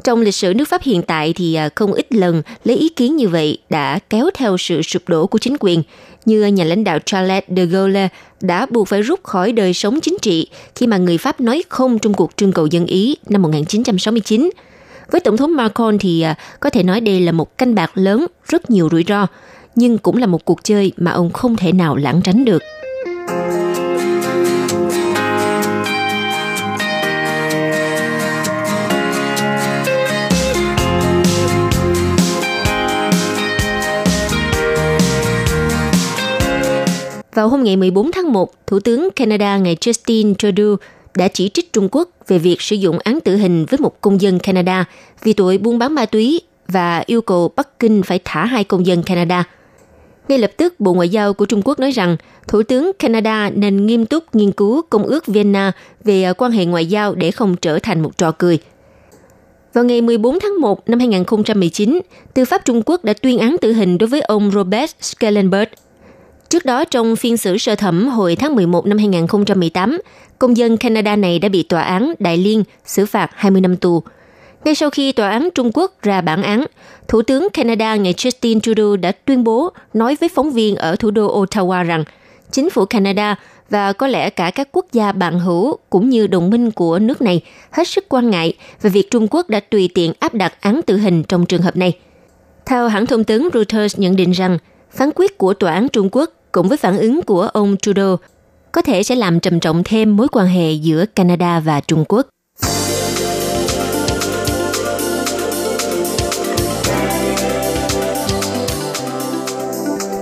Trong lịch sử nước Pháp hiện tại thì ờ, không ít lần lấy ý kiến như vậy đã kéo theo sự sụp đổ của chính quyền, như nhà lãnh đạo Charles de Gaulle đã buộc phải rút khỏi đời sống chính trị khi mà người Pháp nói không trong cuộc trưng cầu dân Ý năm 1969. Với Tổng thống Macron thì à, có thể nói đây là một canh bạc lớn, rất nhiều rủi ro, nhưng cũng là một cuộc chơi mà ông không thể nào lãng tránh được. Vào hôm ngày 14 tháng 1, Thủ tướng Canada ngài Justin Trudeau đã chỉ trích Trung Quốc về việc sử dụng án tử hình với một công dân Canada vì tội buôn bán ma túy và yêu cầu Bắc Kinh phải thả hai công dân Canada. Ngay lập tức, Bộ Ngoại giao của Trung Quốc nói rằng Thủ tướng Canada nên nghiêm túc nghiên cứu Công ước Vienna về à, quan hệ ngoại giao để không trở thành một trò cười. Vào ngày 14 tháng 1 năm 2019, Tư pháp Trung Quốc đã tuyên án tử hình đối với ông Robert Schellenberg, Trước đó, trong phiên xử sơ thẩm hồi tháng 11 năm 2018, công dân Canada này đã bị tòa án Đại Liên xử phạt 20 năm tù. Ngay sau khi tòa án Trung Quốc ra bản án, Thủ tướng Canada ngày Justin Trudeau đã tuyên bố nói với phóng viên ở thủ đô Ottawa rằng chính phủ Canada và có lẽ cả các quốc gia bạn hữu cũng như đồng minh của nước này hết sức quan ngại về việc Trung Quốc đã tùy tiện áp đặt án tử hình trong trường hợp này. Theo hãng thông tấn Reuters nhận định rằng, phán quyết của tòa án Trung Quốc cũng với phản ứng của ông Trudeau có thể sẽ làm trầm trọng thêm mối quan hệ giữa Canada và Trung Quốc.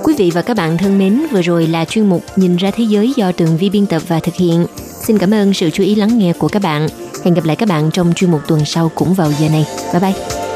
Quý vị và các bạn thân mến, vừa rồi là chuyên mục Nhìn ra thế giới do Tường Vi biên tập và thực hiện. Xin cảm ơn sự chú ý lắng nghe của các bạn. Hẹn gặp lại các bạn trong chuyên mục tuần sau cũng vào giờ này. Bye bye!